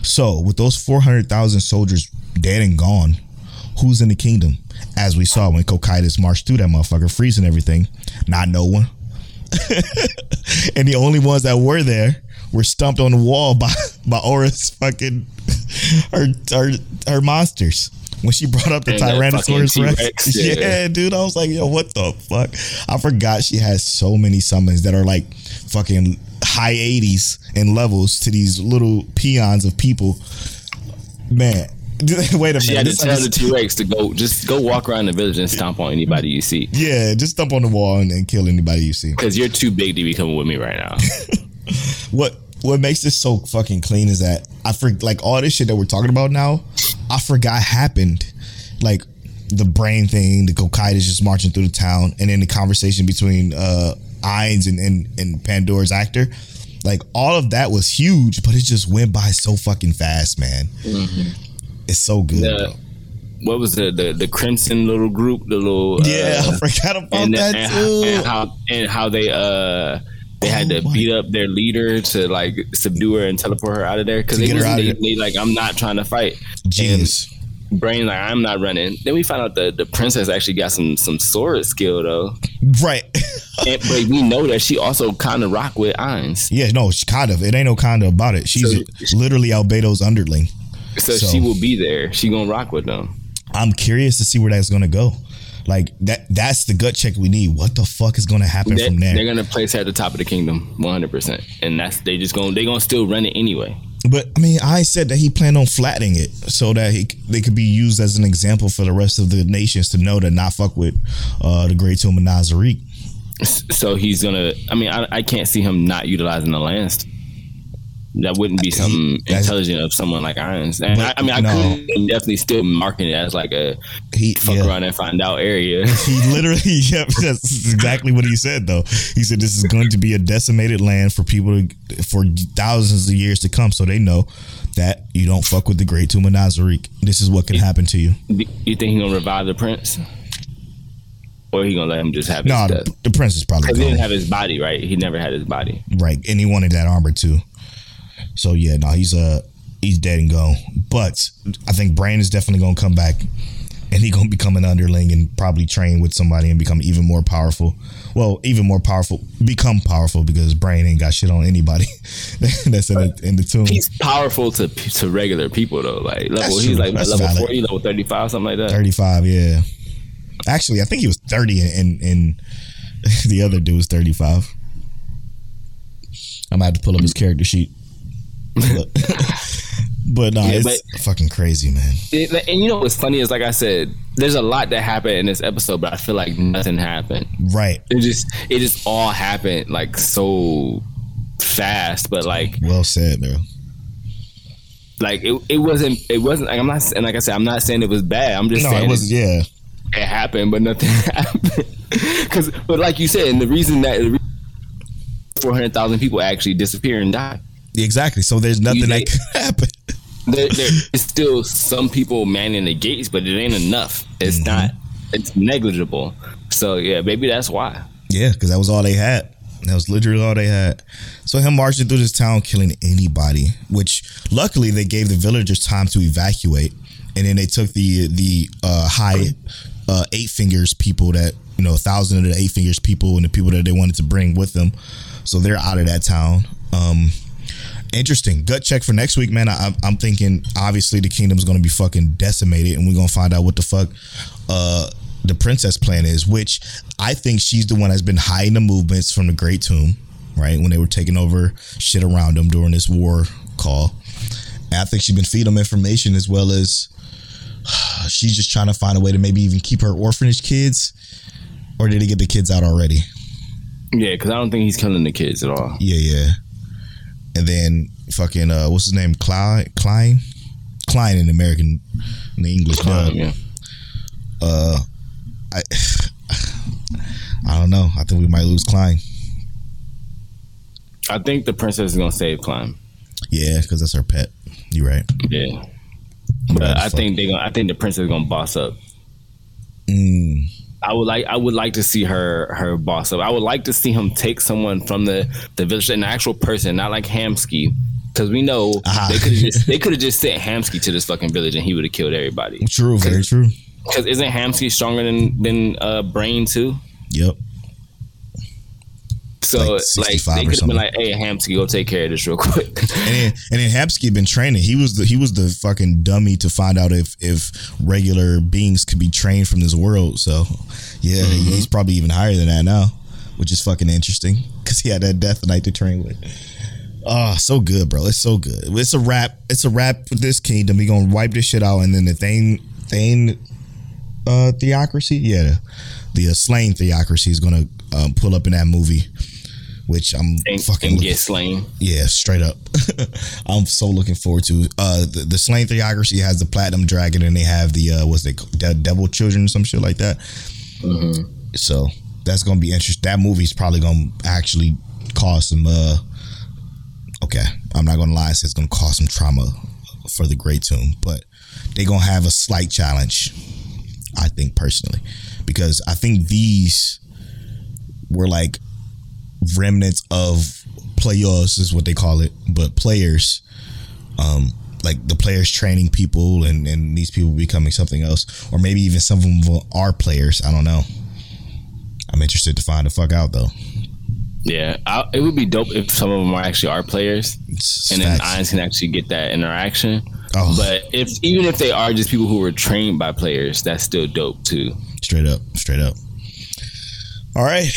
So with those four hundred thousand soldiers dead and gone, who's in the kingdom? As we saw when Cocytus marched through that motherfucker, freezing everything. Not no one. and the only ones that were there were stumped on the wall by by Aura's fucking her her, her monsters. When she brought up the And Tyrannosaurus Rex, yeah. yeah. dude, I was like, yo, what the fuck? I forgot she has so many summons that are like fucking high 80s in levels to these little peons of people. Man, wait a minute. to This- tell the T Rex to go, just go walk around the village and stomp on anybody you see. yeah, just stomp on the wall and, and kill anybody you see. Because you're too big to be coming with me right now. What what makes this so fucking clean is that I for like all this shit that we're talking about now, I forgot happened. Like the brain thing, the Gokai is just marching through the town, and then the conversation between uh Ainz and, and, and Pandora's actor. Like all of that was huge, but it just went by so fucking fast, man. It's so good. The- what was the, the the crimson little group the little Yeah, uh, I forgot about and, that and, too. and how and how they uh they had Oh, to my- beat up their leader to like subdue her and teleport her out of there because they was they like I'm not trying to fight. Genius. And Brain like I'm not running. Then we found out that the princess actually got some some sword skill though, Right. and, but we know that she also kind of rock with Ainz. yeah, no, she kind of. It ain't no kind of about it. She's So- literally Albedo's underling. So, So- she will be there. She gonna rock with them. I'm curious to see where that's gonna go. Like that that's the gut check we need. What the fuck is gonna happen They, from there? They're gonna place her at the top of the kingdom, 100, percent and that's they just gonna they gonna still run it anyway. But I mean, I said that he planned on flattening it so that he, they could be used as an example for the rest of the nations to know to not fuck with uh, the Great Tomb of Nazarick. So he's gonna. I mean, I, I can't see him not utilizing the lance. That wouldn't be something intelligent of someone like Ainz. And I, I mean, I no. could definitely still marking it as like a He fuck yeah. around and find out area. He literally, yep, that's exactly what he said. Though he said this is going to be a decimated land for people to, for thousands of years to come, so they know that you don't fuck with the Great Tomb of Nazarick. This is what can happen to you. you think he gonna revive the prince, or he gonna let him just have No, death? the, the prince is probably Because he didn't have his body, right? He never had his body. right, and he wanted that armor too. So yeah, no, he's uh he's dead and gone. But I think Brain is definitely gonna come back, and he gonna become an underling and probably train with somebody and become even more powerful. Well, even more powerful, become powerful because Brain ain't got shit on anybody that's in the, in the tomb. He's powerful to to regular people though. Like level, he's like That's level valid. forty, level thirty five, something like that. 35, yeah. Actually, I think he was 30 and, and, the other dude was 35. I'm gonna have to pull up his character sheet. But no, Yeah, it's fucking crazy, man. It- and you know what's funny is like I said, there's a lot that happened in this episode, but I feel like nothing happened. Right. It just it just all happened like so fast, but like Well said, man. like it, it wasn't it wasn't like I'm not and like I said I'm not saying it was bad. I'm just No, saying it was yeah. it happened, but nothing happened. Because but like you said, and the reason that four hundred thousand people actually disappear and die. Exactly. So there's nothing that could happen. there, there is still some people manning the gates, but it ain't enough. It's Mm-hmm. not. It's negligible. So yeah, maybe that's why. Yeah, because that was all they had. That was literally all they had. So him marching through this town, killing anybody. Which luckily they gave the villagers time to evacuate, and then they took the the uh, high uh, eight fingers people that you know a thousand of the eight fingers people and the people that they wanted to bring with them. So they're out of that town. Um, interesting gut check for next week, man. I, I'm- I'm thinking obviously the kingdom's going to be fucking decimated, and we're gonna find out what the fuck uh, the princess plan is. Which I think she's the one that's been hiding the movements from the Great Tomb, right? When they were taking over shit around them during this war call, and I think she's been feeding them information as well as she's just trying to find a way to maybe even keep her orphanage kids, or did he get the kids out already? Yeah, because I don't think he's killing the kids at all. Yeah, yeah. And then fucking uh what's his name? Klein Klein? Klein in American in the English dub. yeah. Uh I I don't know. I think we might lose Klein. I think the princess is gonna save Climb. Yeah, because that's her pet. You're right. Yeah, but I think they gonna. I think the princess is gonna boss up. Mm, I would like. I would like to see her her boss up. I would like to see him take someone from the the village, an actual person, not like Hamsky. Because we know Ah. they could have just they could have just sent Hamsky to this fucking village and he would have killed everybody. true, very true. Because isn't Hamsky stronger than than uh, Brain too? Yep. So Like like, 65 or they could have been like, "Hey, Hamsky, go take care of this real quick." And then and then Hapsky had been training. He was the he was the fucking dummy to find out if if regular beings could be trained from this world. So yeah, he's probably even higher than that now, which is fucking interesting because he had that Death Knight to train with. Oh, so good, bro. It's so good. It's a wrap. It's a wrap for this kingdom. We gonna wipe this shit out, and then the Thane Thane uh theocracy, yeah, the uh, Slane theocracy is gonna um, pull up in that movie. Which I'm and, fucking and get slain. yeah, straight up. I'm so looking forward to uh the, the Slane Theocracy has the Platinum Dragon and they have the uh what's it? De- Devil Children some shit like that. So that's gonna be interesting. That movie's probably gonna actually cause some uh okay, I'm not gonna lie, it's gonna cause some trauma for the Great Tomb, but they're gonna have a slight challenge, I think personally. Because I think these were like remnants of players is what they call it, but players, um, like the players training people and, and these people becoming something else, or maybe even some of them are players. I don't know. I'm interested to find the fuck out though. Yeah, I, it would be dope if some of them are actually our players, It's and then facts. Ainz can actually get that interaction. Oh. But if even if they are just people who were trained by players, that's still dope too. Straight up, straight up. All right.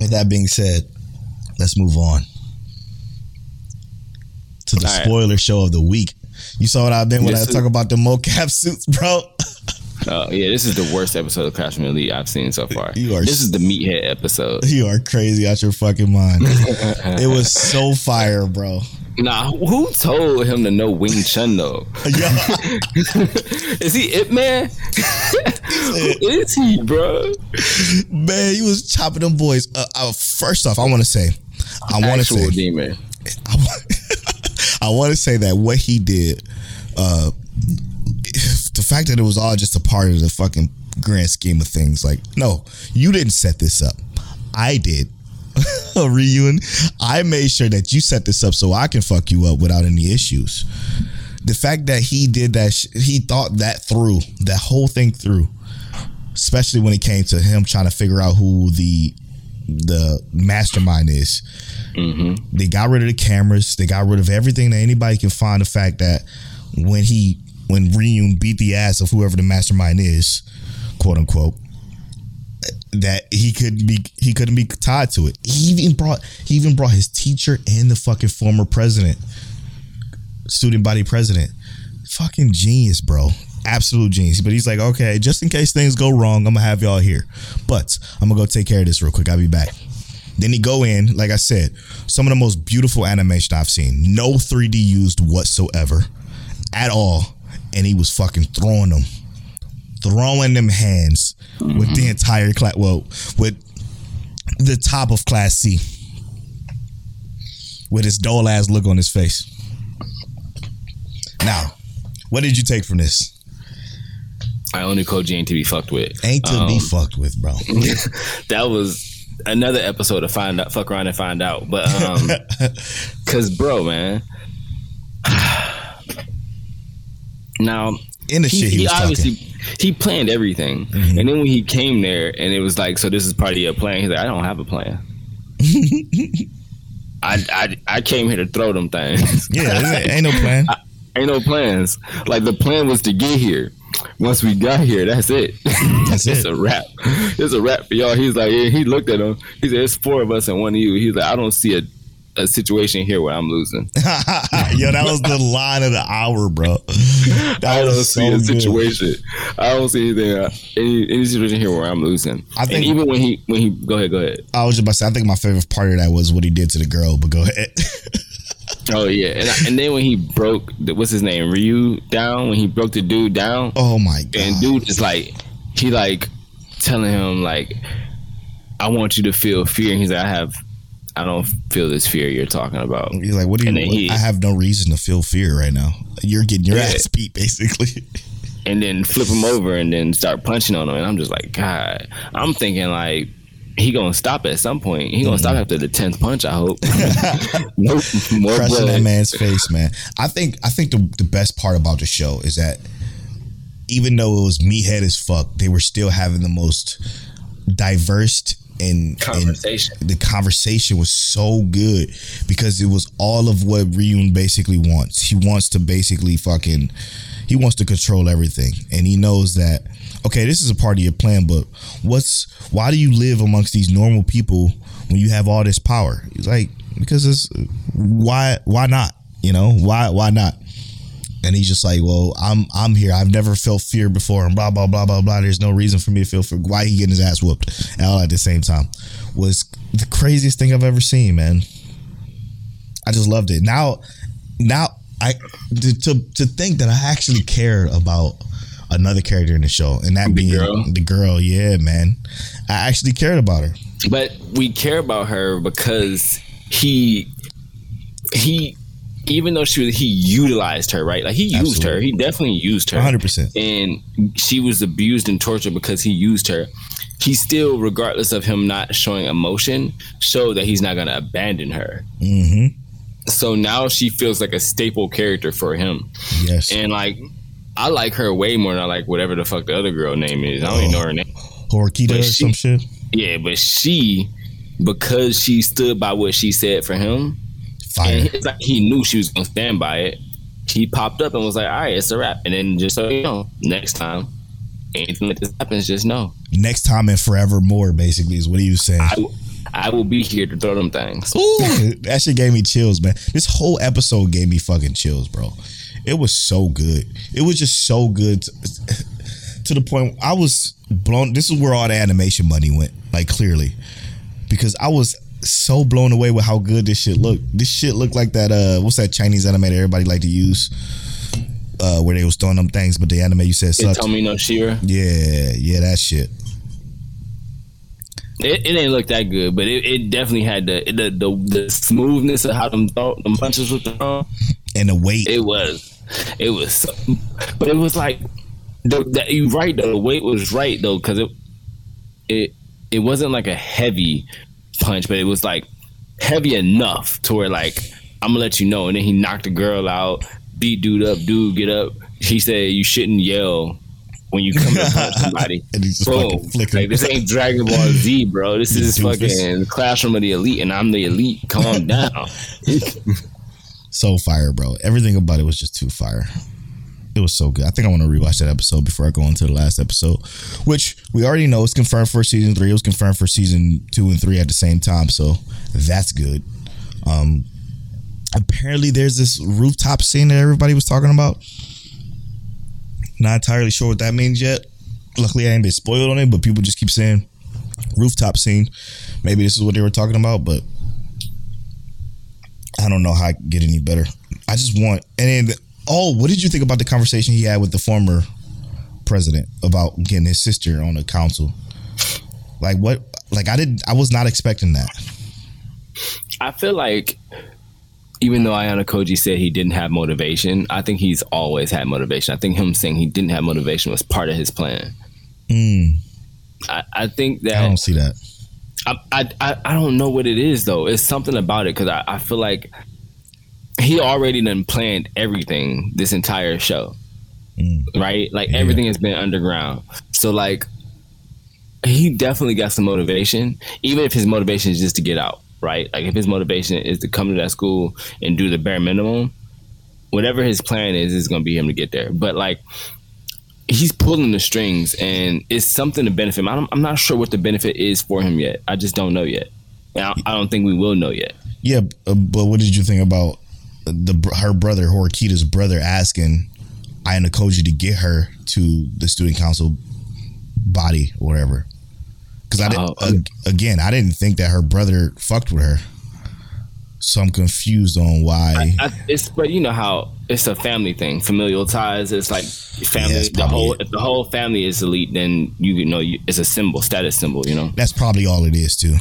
With that being said, let's move on to the All right. spoiler show of the week. You saw what I've been when This I is- talk about the mocap suits, bro. Uh, yeah, this is the worst episode of Crash Elite I've seen so far. You are this is the meathead episode. You are crazy out your fucking mind. it was so fire, bro. Nah, who told him to know Wing Chun though? Is he it Man? who is he, bro? Man, he was chopping them boys. Uh, uh, first off, I want to say, I want to say, demon. I want, I want to say that what he did, uh, the fact that it was all just a part of the fucking grand scheme of things. Like, no, you didn't set this up. I did. Reunion. I made sure that you set this up so I can fuck you up without any issues. The fact that he did that, sh- he thought that through, that whole thing through, especially when it came to him trying to figure out who the the mastermind is. Mm-hmm. They got rid of the cameras. They got rid of everything that anybody can find. The fact that when he when Ryuen beat the ass of whoever the mastermind is, quote unquote, that he could be he couldn't be tied to it. He even brought he even brought his teacher and the fucking former president, student body president. Fucking genius, bro. Absolute genius. But he's like, okay, just in case things go wrong, I'm gonna have y'all here. But I'm gonna go take care of this real quick. I'll be back. Then he go in, like I said, some of the most beautiful animation I've seen. No 3D used whatsoever, at all. And he was fucking throwing them, throwing them hands with the entire class. Well, with the top of Class C, with his dull ass look on his face. Now, what did you take from this? I only Koji ain't to be fucked with. Ain't to be Um, fucked with, bro. that was another episode to find out, fuck around and find out. But um, cause bro, man. now In the he, shit he, he was obviously talking. He planned everything, Mm-hmm. and then when he came there and it was like, so this is part of your plan. He's like, I don't have a plan. I, I I came here to throw them things. Yeah, ain't, ain't no plan. ain't no plans. Like the plan was to get here. Once we got here, that's it. That's it's it. a wrap. It's a wrap for y'all. He's like, yeah, he looked at him. He said, "It's four of us and one of you." He's like, "I don't see a, a situation here where I'm losing. Yo, that was the line of the hour, bro. That I don't was see so a good. situation. I don't see anything uh, any any situation here where I'm losing." I think- and even when he when he go ahead, go ahead. I was just about to say, I think my favorite part of that was what he did to the girl, but go ahead. Oh yeah, and, I- and then when he broke, the, what's his name, Ryu down. When he broke the dude down, oh my god. and dude is like he like telling him like i want you to feel fear and he's like i have i don't feel this fear you're talking about He's like, what do you what- he- I have no reason to feel fear right now. You're getting your Yeah. ass beat, basically. and then flip him over and then start punching on him and i'm just like god i'm thinking like he gonna stop at some point he gonna stop Mm-hmm. after the 10th punch i hope nope more Crushing that man's face, man. I think I think the, the best part about the show is that even though it was meathead as fuck, they were still having the most diverse and and the conversation was so good because it was all of what Ryuen basically wants. He wants to basically fucking he wants to control everything. And he knows that okay, this is a part of your plan, but what's why do you live amongst these normal people when you have all this power? He's like, because it's why why not? You know, why why not? And he's just like, well, I'm I'm here. I've never felt fear before, and blah blah blah blah blah. There's no reason for me to feel fear. Why he getting his ass whooped all at the same time? was the craziest thing I've ever seen, man. I just loved it. Now, now I to to, to think that I actually cared about another character in the show, and that The being girl? the girl. Yeah, man, I actually cared about her. but we care about her because he he even though she was he utilized her right? Like he used her. He definitely used her. 100%. and she was abused and tortured because he used her. He still regardless of him not showing emotion showed that he's not going to abandon her. Hmm so now she feels like a staple character for him. Yes, and like I like her way more than I like whatever the fuck the other girl name is. I don't even know her name. Horikita but or she- some shit. Yeah, but she, because she stood by what she said for him, Fire. it's like he knew she was gonna stand by it. He popped up and was like, "All right, it's a wrap." And then just so you know, next time anything like this happens, just know Next time and forevermore, basically, is what he was saying. I, will- I will be here to throw them things. That shit gave me chills, man. This whole episode gave me fucking chills, bro. It was so good. It was just so good to, to the point I was blown. This is where all the animation money went, like clearly, because I was so blown away with how good this shit looked. This shit looked like that. Uh, what's that Chinese animator everybody like to use? Uh, where they was throwing them things, but the anime you said sucked. told me no Shira. Yeah, yeah, that shit. It, it didn't look that good, but it, it definitely had the, the the the smoothness of how them throw, them punches were thrown. And the weight. It was, it was, but it was like, the, that you right though. The weight was right though because it, it, it wasn't like a heavy punch, but it was like heavy enough to where like I'm gonna let you know. And then he knocked the girl out, beat dude up, dude get up. He said you shouldn't yell when you come to punch somebody. And he just Boom. fucking flicking. Like this ain't Dragon Ball Z, bro. This is fucking Classroom of the Elite, and I'm the elite. Calm down. so fire, bro. Everything about it was just too fire. It was so good. I think I want to rewatch that episode before I go into the last episode, which we already know is confirmed for season three. It was confirmed for season two and three at the same time, so that's good. Um, apparently, there's this rooftop scene that everybody was talking about. Not entirely sure what that means yet. Luckily, I ain't been spoiled on it, but people just keep saying rooftop scene. Maybe this is what they were talking about, but I don't know how I get any better. I just want and then the, oh, what did you think about the conversation he had with the former president about getting his sister on the council? Like what? Like I didn't. I was not expecting that. I feel like even though Ayanokoji said he didn't have motivation, I think he's always had motivation. I think him saying he didn't have motivation was part of his plan. Mm, I, I think that I don't see that. I, I I I don't know what it is though. It's something about it because I, I feel like he already done planned everything this entire show, Mm. right? Like Yeah. everything has been underground. So like he definitely got some motivation, even if his motivation is just to get out, right? Like if his motivation is to come to that school and do the bare minimum, whatever his plan is, is going to be him to get there. But like he's pulling the strings and it's something to benefit him. I don't, I'm not sure what the benefit is for him yet. I just don't know yet. And I, I don't think we will know yet. Yeah, uh, but what did you think about the her brother, Horikita's brother, asking Ayanokoji to get her to the student council body or whatever? Because I didn't. Oh, ag- again, I didn't think that her brother fucked with her, so I'm confused on why. I, it's but you know how it's a family thing, familial ties. It's like family. Yeah, the whole it. if the whole family is elite, then you know you, it's a symbol, status symbol. You know, That's probably all it is too.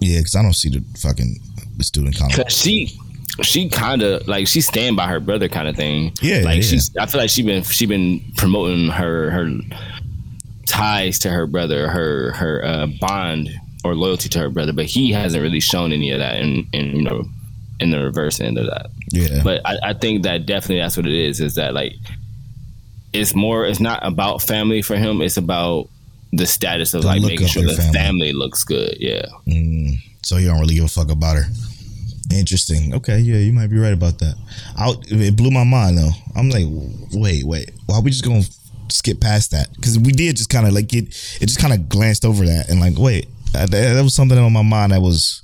Yeah, because I don't see the fucking the student council. because she she kind of like she stand by her brother kind of thing. Yeah, like yeah. she's. I feel like she been she been promoting her her ties to her brother, her her uh, bond or loyalty to her brother, but he hasn't really shown any of that in in you know in the reverse end of that. Yeah, but I, I think that definitely that's what it is is that like it's more it's not about family for him it's about the status of The like making sure the family. family. looks good yeah Mm, so you don't really give a fuck about her. Interesting. Okay, yeah, you might be right about that. I, it blew my mind though. I'm like, wait, wait, why we just gonna skip past that? Because we did just kind of like it. It just kind of glanced over that and like, wait, that, that was something on my mind that was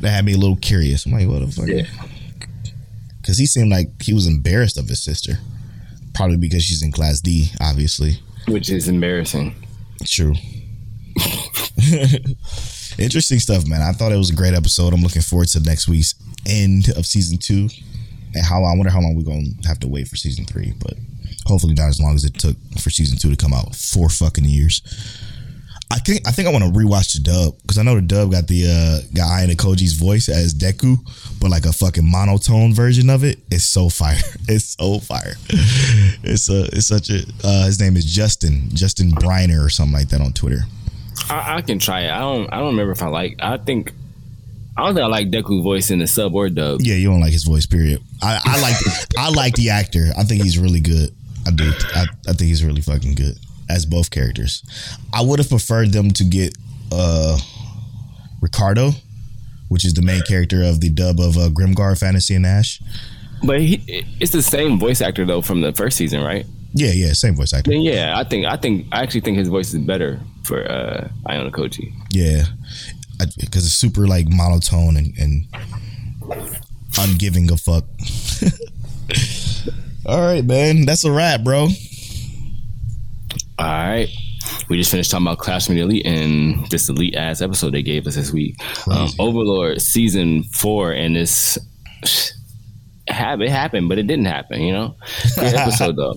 that had me a little curious. I'm like, what the fuck? Yeah. Because he seemed like he was embarrassed of his sister, probably because she's in class D, obviously. which is embarrassing True. Interesting stuff, man. I thought it was a great episode. I'm looking forward to next week's end of season two. And how I wonder how long we're gonna have to wait for season three, but hopefully not as long as it took for season two to come out. Four fucking years. I think I think I want to rewatch the dub because I know the dub got the uh got Ayanokoji's voice as Deku, but like a fucking monotone version of it. It's so fire. It's so fire. It's a it's such a uh, his name is Justin Justin Briner or something like that on Twitter. I, I can try it. I don't. I don't remember if I like. I think. I don't think I like Deku voice in the sub or dub. Yeah, you don't like his voice. Period. I, I like I like the actor. I think he's really good. I do. I, I think he's really fucking good as both characters. I would have preferred them to get uh Ricardo, which is the main character of the dub of uh, Grimgar Fantasy and Ash. But he, it's the same voice actor though from the first season, right? Yeah, yeah, same voice actor. Then yeah, I think I think I actually think his voice is better for uh Ayanokoji. Yeah, because it's super like monotone and, and ungiving a fuck. All right, man, that's a wrap, bro. All right. We just finished talking about Classroom Elite and this elite ass episode they gave us this week. Um, Overlord season four, and this have it happened, but it didn't happen. You know, great episode though.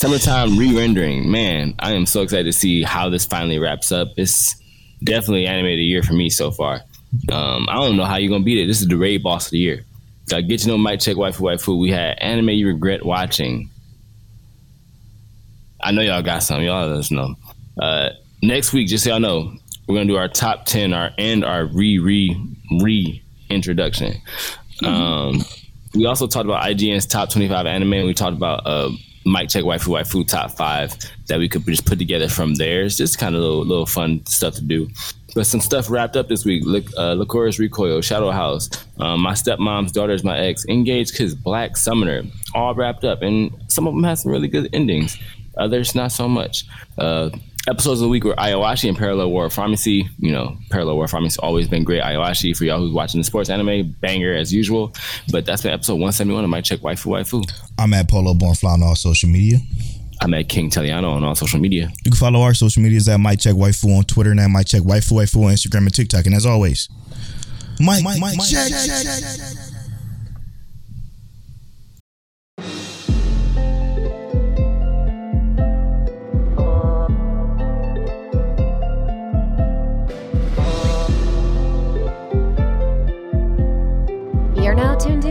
Summertime re-rendering, man. I am so excited to see how this finally wraps up. It's definitely animated year for me so far. Um, I don't know how you're gonna beat it. This is the raid boss of the year. Got get to know Mic Check Wife Waifu Waifu. We had anime you regret watching. I know y'all got some. Y'all let us know. Uh, next week, just so y'all know, we're gonna do our top ten, our and our re re re introduction. Um, we also talked about IGN's top twenty five anime. And we talked about uh, Mic Check Waifu Waifu top five that we could just put together from there. It's just kind of little little fun stuff to do. But some stuff wrapped up this week. Lic- uh, Lycoris Recoil, Shadow House, um, My Stepmom's Daughter's My Ex, Engage Kiss, Black Summoner, all wrapped up. And some of them had some really good endings. Others, not so much. Uh, episodes of the week were Aoashi and Parallel World Pharmacy. You know, Parallel World Pharmacy always been great. Aoashi, for y'all who's watching the sports anime, banger as usual. But that's been episode 171 of Mic Check Waifu Waifu. I'm at Polo Bonfly on all social media. I'm at King Teliano on all social media. You can follow our social medias at Mic Check Waifu on Twitter and at Mic Check Waifu Waifu on Instagram and TikTok. And as always, Mike, Mike, Mike, check. You're